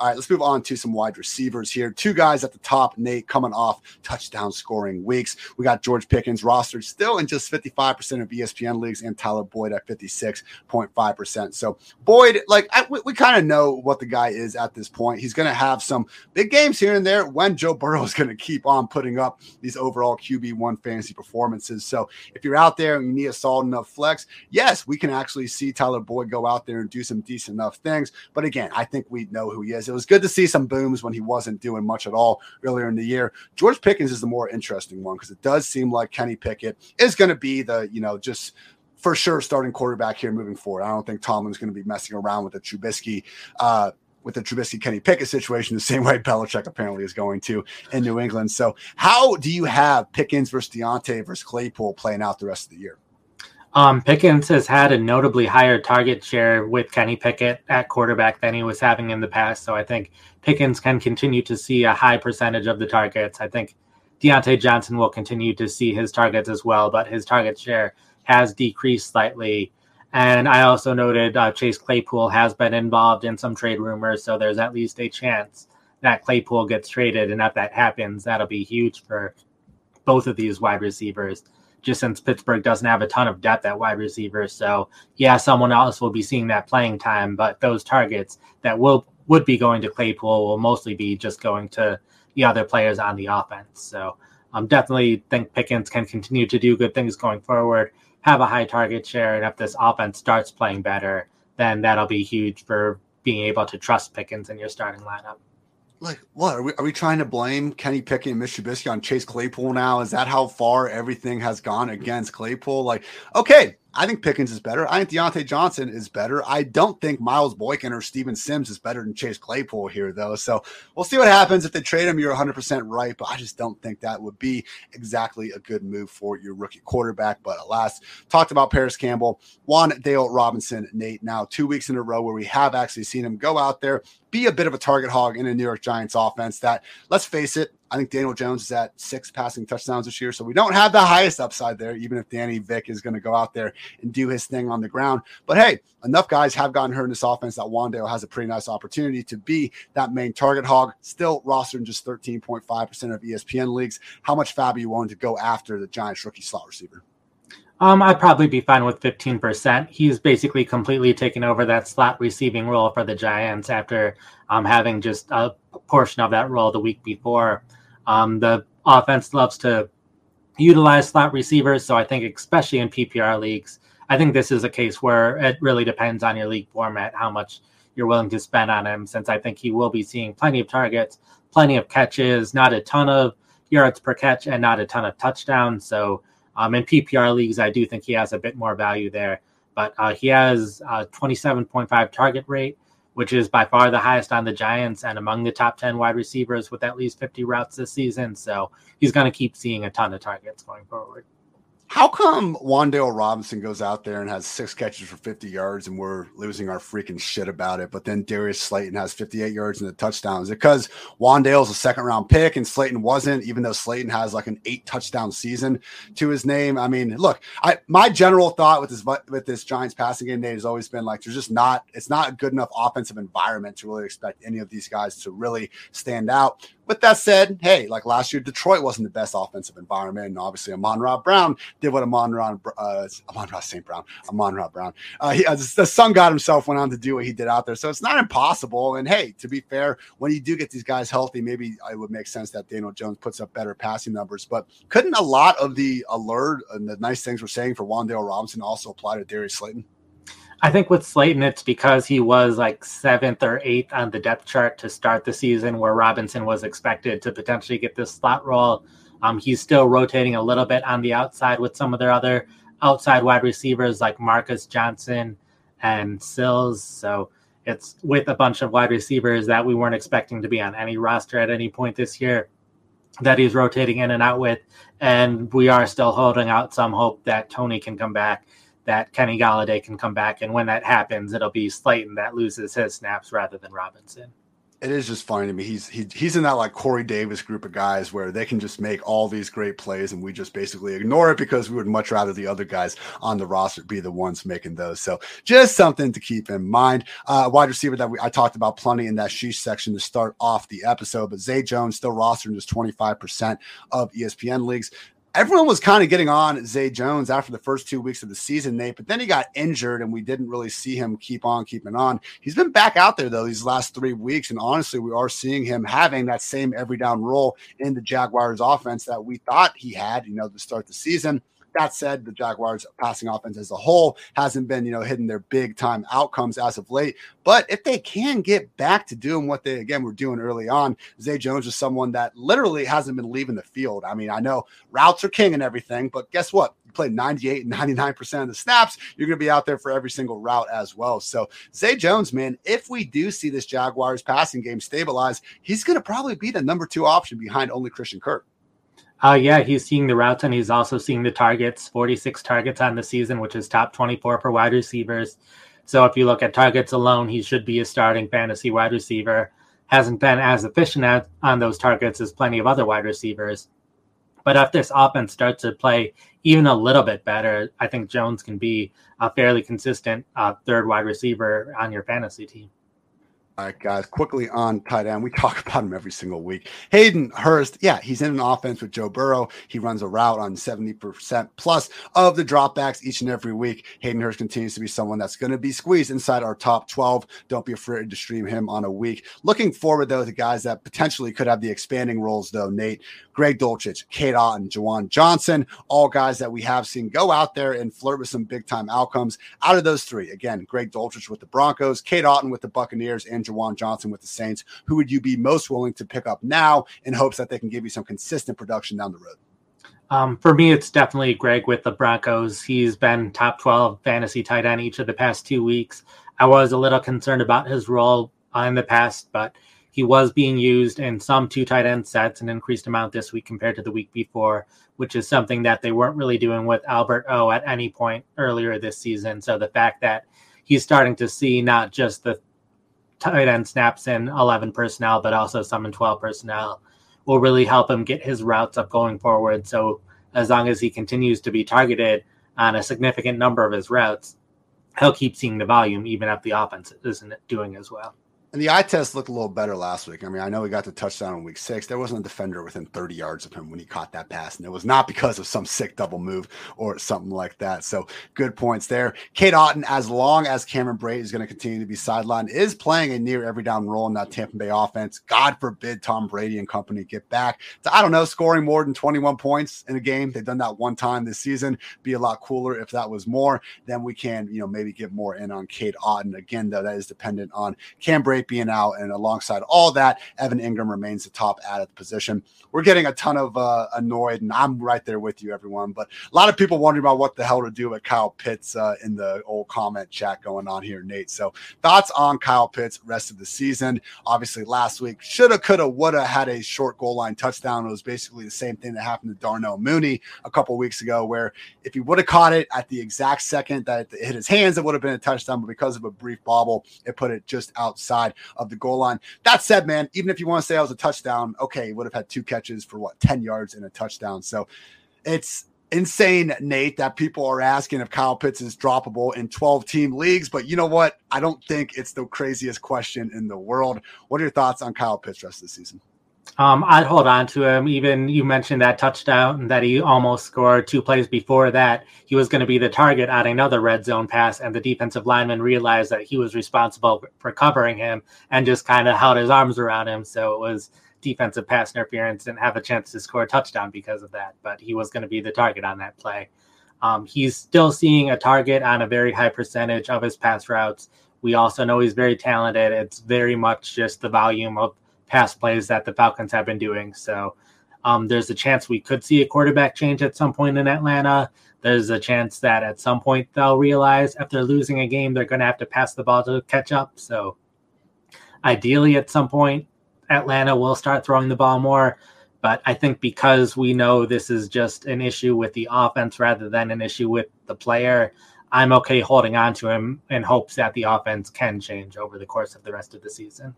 All right, let's move on to some wide receivers here. Two guys at the top, Nate, coming off touchdown scoring weeks. We got George Pickens rostered still in just 55% of ESPN leagues and Tyler Boyd at 56.5%. So, Boyd, like, I, we, we kind of know what the guy is at this point. He's going to have some big games here and there when Joe Burrow is going to keep on putting up these overall QB1 fantasy performances. So, if you're out there and you need a solid enough flex, yes, we can actually see Tyler Boyd go out there and do some decent enough things. But again, I think we know who he is. It was good to see some booms when he wasn't doing much at all earlier in the year. George Pickens is the more interesting one because it does seem like Kenny Pickett is going to be the, you know, just for sure starting quarterback here moving forward. I don't think Tomlin's going to be messing around with the Trubisky uh, with the Trubisky Kenny Pickett situation, the same way Belichick apparently is going to in New England. So, how do you have Pickens versus Diontae versus Claypool playing out the rest of the year? Um, Pickens has had a notably higher target share with Kenny Pickett at quarterback than he was having in the past. So I think Pickens can continue to see a high percentage of the targets. I think Diontae Johnson will continue to see his targets as well, but his target share has decreased slightly. And I also noted uh, Chase Claypool has been involved in some trade rumors, so there's at least a chance that Claypool gets traded. And if that happens, that'll be huge for both of these wide receivers just since Pittsburgh doesn't have a ton of depth at wide receiver. So yeah, someone else will be seeing that playing time, but those targets that will would be going to Claypool will mostly be just going to the other players on the offense. So I'm um, definitely think Pickens can continue to do good things going forward, have a high target share, and if this offense starts playing better, then that'll be huge for being able to trust Pickens in your starting lineup like what are we, are we trying to blame Kenny Pickett and Mitch Trubisky on Chase Claypool now? Is that how far everything has gone against Claypool? Like, okay, I think Pickens is better. I think Diontae Johnson is better. I don't think Miles Boykin or Steven Sims is better than Chase Claypool here, though. So we'll see what happens if they trade him. You're 100% right, but I just don't think that would be exactly a good move for your rookie quarterback. But alas, talked about Parris Campbell, Wan'Dale Robinson, Nate. Now, two weeks in a row where we have actually seen him go out there, be a bit of a target hog in a New York Giants offense that, let's face it, I think Daniel Jones is at six passing touchdowns this year. So we don't have the highest upside there, even if Danny Vick is going to go out there and do his thing on the ground. But hey, enough guys have gotten hurt in this offense that Wan'Dale has a pretty nice opportunity to be that main target hog. Still rostered in just 13.5% of ESPN leagues. How much fab are you willing to go after the Giants rookie slot receiver? Um, I'd probably be fine with 15%. He's basically completely taken over that slot receiving role for the Giants after um, having just a portion of that role the week before. Um, the offense loves to utilize slot receivers, so I think, especially in PPR leagues, I think this is a case where it really depends on your league format how much you're willing to spend on him, since I think he will be seeing plenty of targets, plenty of catches, not a ton of yards per catch, and not a ton of touchdowns. So um, in PPR leagues, I do think he has a bit more value there. But uh, he has a 27.5 target rate, which is by far the highest on the Giants and among the top 10 wide receivers with at least 50 routes this season. So he's going to keep seeing a ton of targets going forward. How come Wan'Dale Robinson goes out there and has six catches for 50 yards and we're losing our freaking shit about it? But then Darius Slayton has 58 yards and a touchdown. Is it because Wan'Dale's a second round pick and Slayton wasn't, even though Slayton has like an eight touchdown season to his name? I mean, look, I my general thought with this with this Giants passing game day has always been like there's just not it's not a good enough offensive environment to really expect any of these guys to really stand out. With that said, hey, like last year, Detroit wasn't the best offensive environment. And obviously, Amon-Ra Brown did what Amon-Ra, uh, Amon-Ra St. Brown, Amon-Ra Brown, uh, he, uh, the Sun God himself went on to do what he did out there. So it's not impossible. And hey, to be fair, when you do get these guys healthy, maybe it would make sense that Daniel Jones puts up better passing numbers. But couldn't a lot of the alert and the nice things we're saying for Wan'Dale Robinson also apply to Darius Slayton? I think with Slayton, it's because he was like seventh or eighth on the depth chart to start the season, where Robinson was expected to potentially get this slot role. Um, he's still rotating a little bit on the outside with some of their other outside wide receivers like Marcus Johnson and Sills. So it's with a bunch of wide receivers that we weren't expecting to be on any roster at any point this year that he's rotating in and out with. And we are still holding out some hope that Toney can come back that Kenny Golladay can come back, and when that happens, it'll be Slayton that loses his snaps rather than Robinson. It is just funny to me. He's he, he's in that like Corey Davis group of guys where they can just make all these great plays, and we just basically ignore it because we would much rather the other guys on the roster be the ones making those. So just something to keep in mind. Uh, wide receiver that we, I talked about plenty in that sheesh section to start off the episode, but Zay Jones still rostered just twenty five percent of ESPN leagues everyone was kind of getting on Zay Jones after the first two weeks of the season, Nate, but then he got injured and we didn't really see him keep on keeping on. He's been back out there though these last three weeks, and honestly, we are seeing him having that same every down role in the Jaguars offense that we thought he had, you know, to start the season. That said, the Jaguars passing offense as a whole hasn't been, you know, hitting their big time outcomes as of late. But if they can get back to doing what they again were doing early on, Zay Jones is someone that literally hasn't been leaving the field. I mean, I know routes are king and everything, but guess what? You play 98 and 99% of the snaps, you're going to be out there for every single route as well. So Zay Jones, man, if we do see this Jaguars passing game stabilize, he's going to probably be the number two option behind only Christian Kirk. Uh, yeah, he's seeing the routes and he's also seeing the targets 46 targets on the season, which is top 24 for wide receivers. So if you look at targets alone, he should be a starting fantasy wide receiver. Hasn't been as efficient at, on those targets as plenty of other wide receivers. But if this offense starts to play even a little bit better, I think Jones can be a fairly consistent uh, third wide receiver on your fantasy team. All right, guys, quickly on tight end. We talk about him every single week. Hayden Hurst, yeah, he's in an offense with Joe Burrow. He runs a route on 70% plus of the dropbacks each and every week. Hayden Hurst continues to be someone that's going to be squeezed inside our top 12. Don't be afraid to stream him on a week. Looking forward, though, to guys that potentially could have the expanding roles, though, Nate, Greg Dulcich, Cade Otton, Juwan Johnson, all guys that we have seen go out there and flirt with some big time outcomes. Out of those three, again, Greg Dulcich with the Broncos, Cade Otton with the Buccaneers, and Juwan Johnson with the Saints. Who would you be most willing to pick up now in hopes that they can give you some consistent production down the road? Um, for me, it's definitely Greg with the Broncos. He's been top 12 fantasy tight end each of the past two weeks. I was a little concerned about his role in the past, but he was being used in some two tight end sets, an increased amount this week compared to the week before, which is something that they weren't really doing with Albert O at any point earlier this season. So the fact that he's starting to see not just the tight end snaps in 11 personnel, but also some in 12 personnel will really help him get his routes up going forward. So as long as he continues to be targeted on a significant number of his routes, he'll keep seeing the volume, even if the offense isn't doing as well. And the eye test looked a little better last week. I mean, I know he got the touchdown in week six. There wasn't a defender within 30 yards of him when he caught that pass. And it was not because of some sick double move or something like that. So good points there. Cade Otton, as long as Cameron Brate is going to continue to be sidelined, is playing a near every down role in that Tampa Bay offense. God forbid Tom Brady and company get back to, I don't know, scoring more than 21 points in a game. They've done that one time this season. Be a lot cooler if that was more. Then we can, you know, maybe get more in on Cade Otton. Again, though, that is dependent on Cam Being out. And alongside all that, Evan Engram remains the top add at the position. We're getting a ton of uh, annoyed, and I'm right there with you, everyone. But a lot of people wondering about what the hell to do with Kyle Pitts uh, in the old comment chat going on here, Nate. So thoughts on Kyle Pitts rest of the season? Obviously, last week shoulda, coulda, woulda had a short goal line touchdown. It was basically the same thing that happened to Darnell Mooney a couple weeks ago, where if he would have caught it at the exact second that it hit his hands, it would have been a touchdown. But because of a brief bobble, it put it just outside of the goal line. That said, man, even if you want to say I was a touchdown, okay, would have had two catches for what 10 yards and a touchdown. So it's insane, Nate, that people are asking if Kyle Pitts is droppable in 12 team leagues. But you know what? I don't think it's the craziest question in the world. What are your thoughts on Kyle Pitts rest of the season? Um, I'd hold on to him. Even you mentioned that touchdown that he almost scored two plays before that. He was going to be the target on another red zone pass, and the defensive lineman realized that he was responsible for covering him and just kind of held his arms around him. So it was defensive pass interference and have a chance to score a touchdown because of that. But he was going to be the target on that play. Um, he's still seeing a target on a very high percentage of his pass routes. We also know he's very talented. It's very much just the volume of pass plays that the Falcons have been doing. So um, there's a chance we could see a quarterback change at some point in Atlanta. There's a chance that at some point they'll realize if they're losing a game, they're going to have to pass the ball to catch up. So ideally, at some point, Atlanta will start throwing the ball more. But I think because we know this is just an issue with the offense rather than an issue with the player, I'm okay holding on to him in hopes that the offense can change over the course of the rest of the season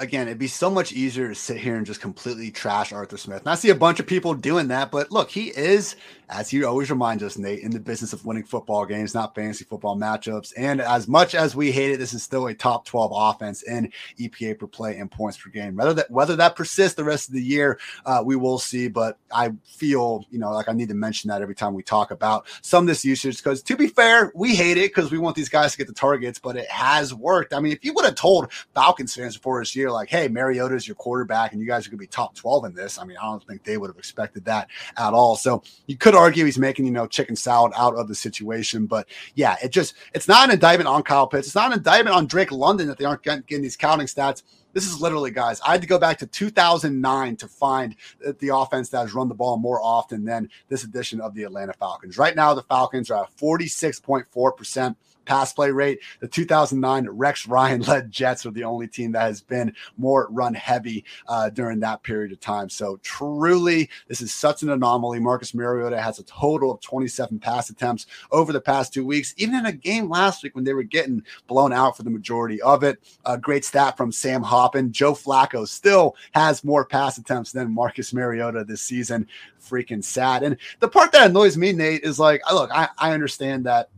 again, it'd be so much easier to sit here and just completely trash Arthur Smith. And I see a bunch of people doing that, but look, he is, as he always reminds us, Nate, in the business of winning football games, not fantasy football matchups. And as much as we hate it, this is still a top 12 offense in EPA per play and points per game. Whether that whether that persists the rest of the year, uh, we will see. But I feel, you know, like I need to mention that every time we talk about some of this usage, because to be fair, we hate it because we want these guys to get the targets, but it has worked. I mean, if you would have told Falcons fans before this year, like, hey, Mariota is your quarterback and you guys are going to be top 12 in this. I mean, I don't think they would have expected that at all. So you could argue he's making, you know, chicken salad out of the situation. But yeah, it just, it's not an indictment on Kyle Pitts. It's not an indictment on Drake London that they aren't getting, these counting stats. This is literally, guys, I had to go back to 2009 to find the offense that has run the ball more often than this edition of the Atlanta Falcons. Right now, the Falcons are at 46.4% pass play rate. The 2009 Rex Ryan led Jets are the only team that has been more run heavy uh, during that period of time. So truly, this is such an anomaly. Marcus Mariota has a total of 27 pass attempts over the past two weeks, even in a game last week when they were getting blown out for the majority of it. A great stat from Sam Hoppen. Joe Flacco still has more pass attempts than Marcus Mariota this season. Freaking sad. And the part that annoys me, Nate, is like, look, I, I understand that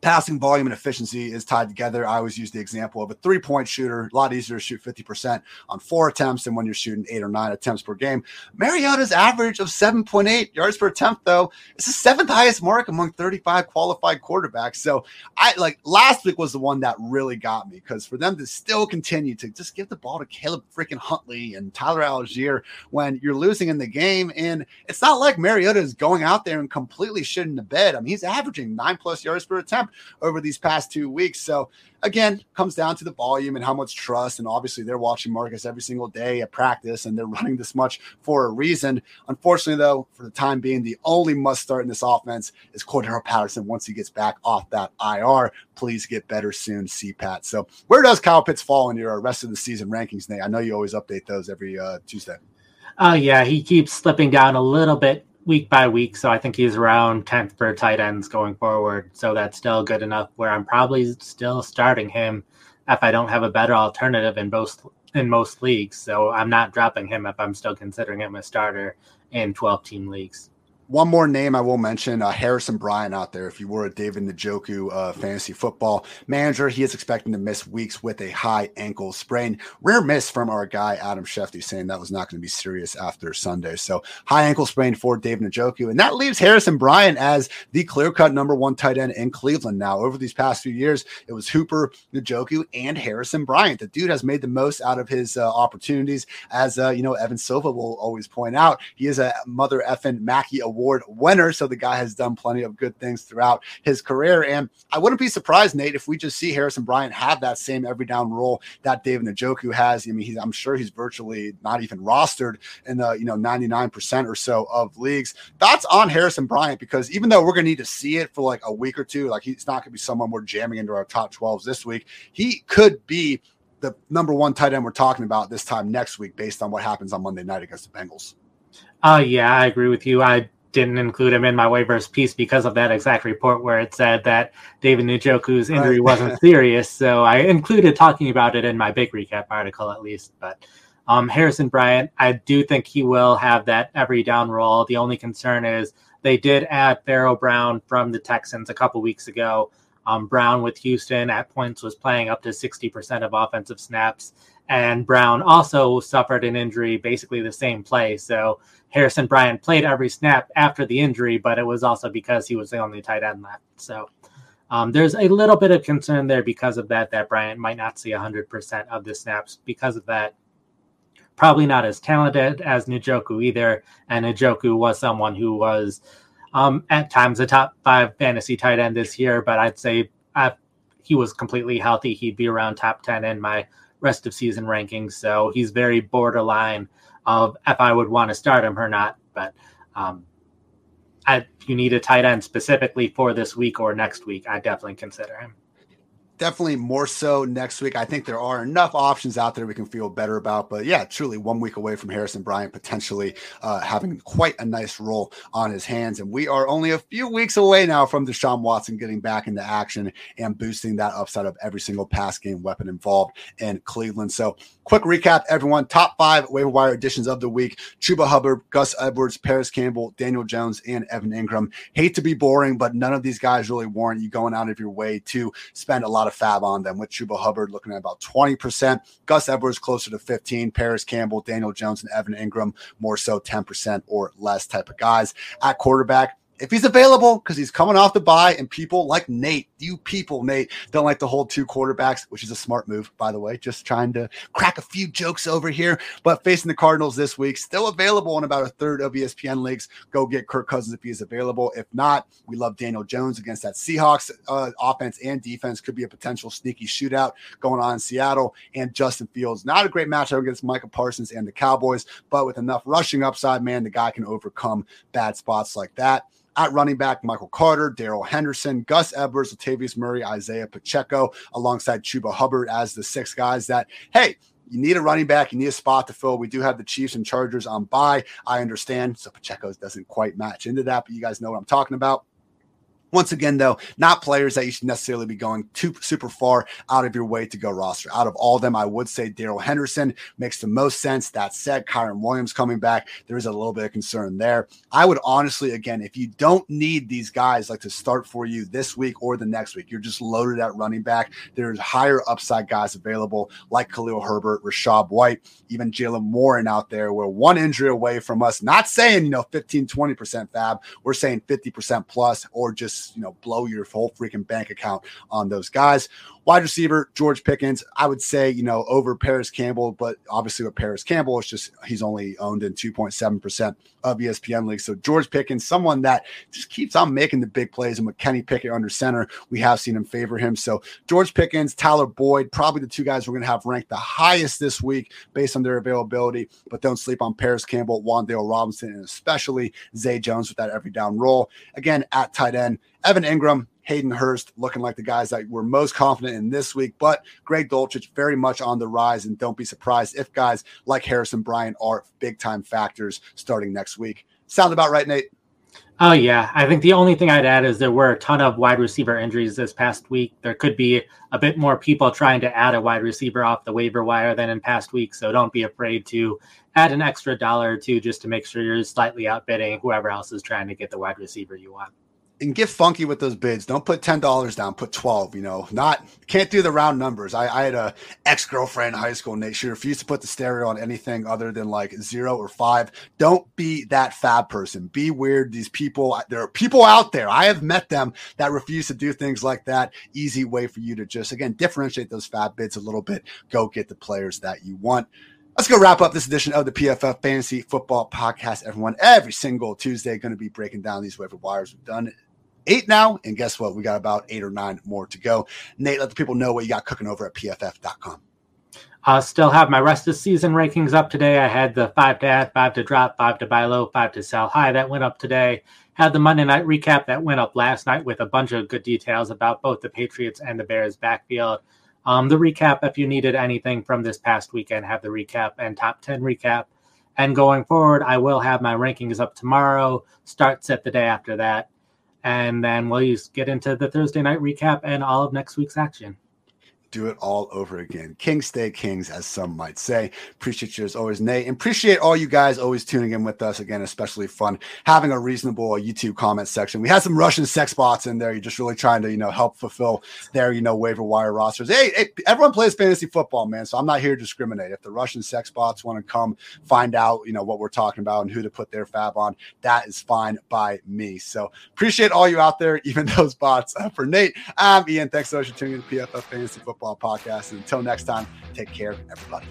passing volume and efficiency is tied together. I always use the example of a three point shooter, a lot easier to shoot 50% on four attempts than when you're shooting eight or nine attempts per game. Mariota's average of 7.8 yards per attempt, though, is the seventh highest mark among 35 qualified quarterbacks. So I like last week was the one that really got me because for them to still continue to just give the ball to Caleb freaking Huntley and Tyler Allgeier when you're losing in the game. And it's not like Mariota is going out there and completely shitting the bed. I mean, he's averaging nine plus yards per attempt over these past two weeks. So again, comes down to the volume and how much trust. And obviously, they're watching Marcus every single day at practice, and they're running this much for a reason. Unfortunately, though, for the time being, the only must start in this offense is Cordarrelle Patterson once he gets back off that IR. Please get better soon, CPAT. So, where does Kyle Pitts fall in your rest of the season rankings, Nate? I know you always update those every uh, Tuesday. Oh, uh, yeah. He keeps slipping down a little bit week by week. So I think he's around 10th for tight ends going forward. So that's still good enough where I'm probably still starting him if I don't have a better alternative in most in most leagues. So I'm not dropping him if I'm still considering him a starter in 12 team leagues one more name I will mention uh, Harrison Bryant out there. If you were a David Njoku uh, fantasy football manager, he is expecting to miss weeks with a high ankle sprain. Rare miss from our guy Adam Shefty saying that was not going to be serious after Sunday. So high ankle sprain for David Njoku. And that leaves Harrison Bryant as the clear cut number one tight end in Cleveland now. Over these past few years, it was Hooper, Njoku, and Harrison Bryant. The dude has made the most out of his uh, opportunities. As, uh, you know, Evan Silva will always point out, he is a mother effing Mackey Award Award winner. So the guy has done plenty of good things throughout his career. And I wouldn't be surprised, Nate, if we just see Harrison Bryant have that same every down role that David Njoku has. I mean, I'm sure he's virtually not even rostered in the, you know, 99% or so of leagues. Thoughts on Harrison Bryant? Because even though we're going to need to see it for like a week or two, like he's not going to be someone we're jamming into our top 12s this week, he could be the number one tight end we're talking about this time next week based on what happens on Monday night against the Bengals. Uh yeah, I agree with you. I didn't include him in my waivers piece because of that exact report where it said that David Njoku's injury right. wasn't serious. So I included talking about it in my big recap article at least. But um, Harrison Bryant, I do think he will have that every down role. The only concern is they did add Pharaoh Brown from the Texans a couple weeks ago. Um, Brown with Houston at points was playing up to 60% of offensive snaps. And Brown also suffered an injury basically the same play. So Harrison Bryant played every snap after the injury, but it was also because he was the only tight end left. So um, there's a little bit of concern there because of that, that Bryant might not see 100% of the snaps because of that. Probably not as talented as Njoku either. And Njoku was someone who was um, at times a top five fantasy tight end this year, but I'd say uh, he was completely healthy. He'd be around top 10 in my rest of season rankings. So he's very borderline of if I would want to start him or not. But um, if you need a tight end specifically for this week or next week, I definitely consider him definitely more so next week. I think there are enough options out there we can feel better about. But yeah, truly one week away from Harrison Bryant potentially uh, having quite a nice role on his hands. And we are only a few weeks away now from Deshaun Watson getting back into action and boosting that upside of every single pass game weapon involved in Cleveland. So quick recap, everyone. Top five waiver wire additions of the week. Chuba Hubbard, Gus Edwards, Parris Campbell, Daniel Jones, and Evan Engram. Hate to be boring, but none of these guys really warrant you going out of your way to spend a lot of of FAAB on them with Chuba Hubbard looking at about 20%, Gus Edwards closer to 15, Parris Campbell, Daniel Jones, and Evan Engram more so 10% or less type of guys. At quarterback, if he's available because he's coming off the bye and people like Nate, you people, Nate, don't like to hold two quarterbacks, which is a smart move, by the way. Just trying to crack a few jokes over here. But facing the Cardinals this week, still available in about a third of ESPN leagues. Go get Kirk Cousins if he is available. If not, we love Daniel Jones against that Seahawks uh, offense and defense. Could be a potential sneaky shootout going on in Seattle. And Justin Fields, not a great matchup against Michael Parsons and the Cowboys, but with enough rushing upside, man, the guy can overcome bad spots like that. At running back, Michael Carter, Darrell Henderson, Gus Edwards, Latavius Murray, Isaiah Pacheco, alongside Chuba Hubbard as the six guys that, hey, you need a running back, you need a spot to fill. We do have the Chiefs and Chargers on bye. I understand. So Pacheco doesn't quite match into that, but you guys know what I'm talking about. Once again, though, not players that you should necessarily be going too super far out of your way to go roster. Out of all of them, I would say Darrell Henderson makes the most sense. That said, Kyren Williams coming back, there is a little bit of concern there. I would honestly, again, if you don't need these guys like to start for you this week or the next week, you're just loaded at running back. There's higher upside guys available like Khalil Herbert, Rachaad White, even Jaylen Warren out there. We're one injury away from us, not saying, you know, 15, 20% fab. We're saying 50% plus or just you know blow your whole freaking bank account on those guys. Wide receiver George Pickens, I would say you know over Parris Campbell, but obviously with Parris Campbell, it's just he's only owned in 2.7 percent of ESPN leagues. So George Pickens, someone that just keeps on making the big plays, and with Kenny Pickett under center, we have seen him favor him. So George Pickens, Tyler Boyd, probably the two guys we're going to have ranked the highest this week based on their availability. But don't sleep on Parris Campbell, Wan'Dale Robinson, and especially Zay Jones with that every down role. Again, at tight end, Evan Engram, Hayden Hurst looking like the guys that we're most confident in this week. But Greg Dulcich very much on the rise, and don't be surprised if guys like Harrison Bryant are big time factors starting next week. Sound about right, Nate? Oh yeah, I think the only thing I'd add is there were a ton of wide receiver injuries this past week. There could be a bit more people trying to add a wide receiver off the waiver wire than in past weeks, so don't be afraid to add an extra dollar or two just to make sure you're slightly outbidding whoever else is trying to get the wide receiver you want and get funky with those bids. Don't put ten dollars down. Put twelve. You know, not can't do the round numbers. I, I had a ex girlfriend in high school, Nate. She refused to put the stereo on anything other than like zero or five. Don't be that fab person. Be weird. These people, there are people out there. I have met them that refuse to do things like that. Easy way for you to just again differentiate those fab bids a little bit. Go get the players that you want. Let's go wrap up this edition of the PFF Fantasy Football Podcast. Everyone, every single Tuesday, going to be breaking down these waiver wires. We've done eight now. And guess what? We got about eight or nine more to go. Nate, let the people know what you got cooking over at pff.com. I still have my rest of season rankings up today. I had the five to add, five to drop, five to buy low, five to sell high that went up today. Had the Monday night recap that went up last night with a bunch of good details about both the Patriots and the Bears backfield. Um, the recap, if you needed anything from this past weekend, have the recap and top 10 recap. And going forward, I will have my rankings up tomorrow, start set the day after that and then we'll get into the Thursday night recap and all of next week's action do it all over again. Kings stay kings, as some might say. Appreciate you as always, Nate. And appreciate all you guys always tuning in with us. Again, especially fun having a reasonable YouTube comment section. We had some Russian sex bots in there. You're just really trying to, you know, help fulfill their, you know, waiver wire rosters. Hey, hey, everyone plays fantasy football, man. So I'm not here to discriminate. If the Russian sex bots want to come find out, you know, what we're talking about and who to put their fab on, that is fine by me. So appreciate all you out there, even those bots. Uh, for Nate, I'm Ian. Thanks so much for tuning in to PFF Fantasy Football. Football Podcast. And until next time, take care, everybody.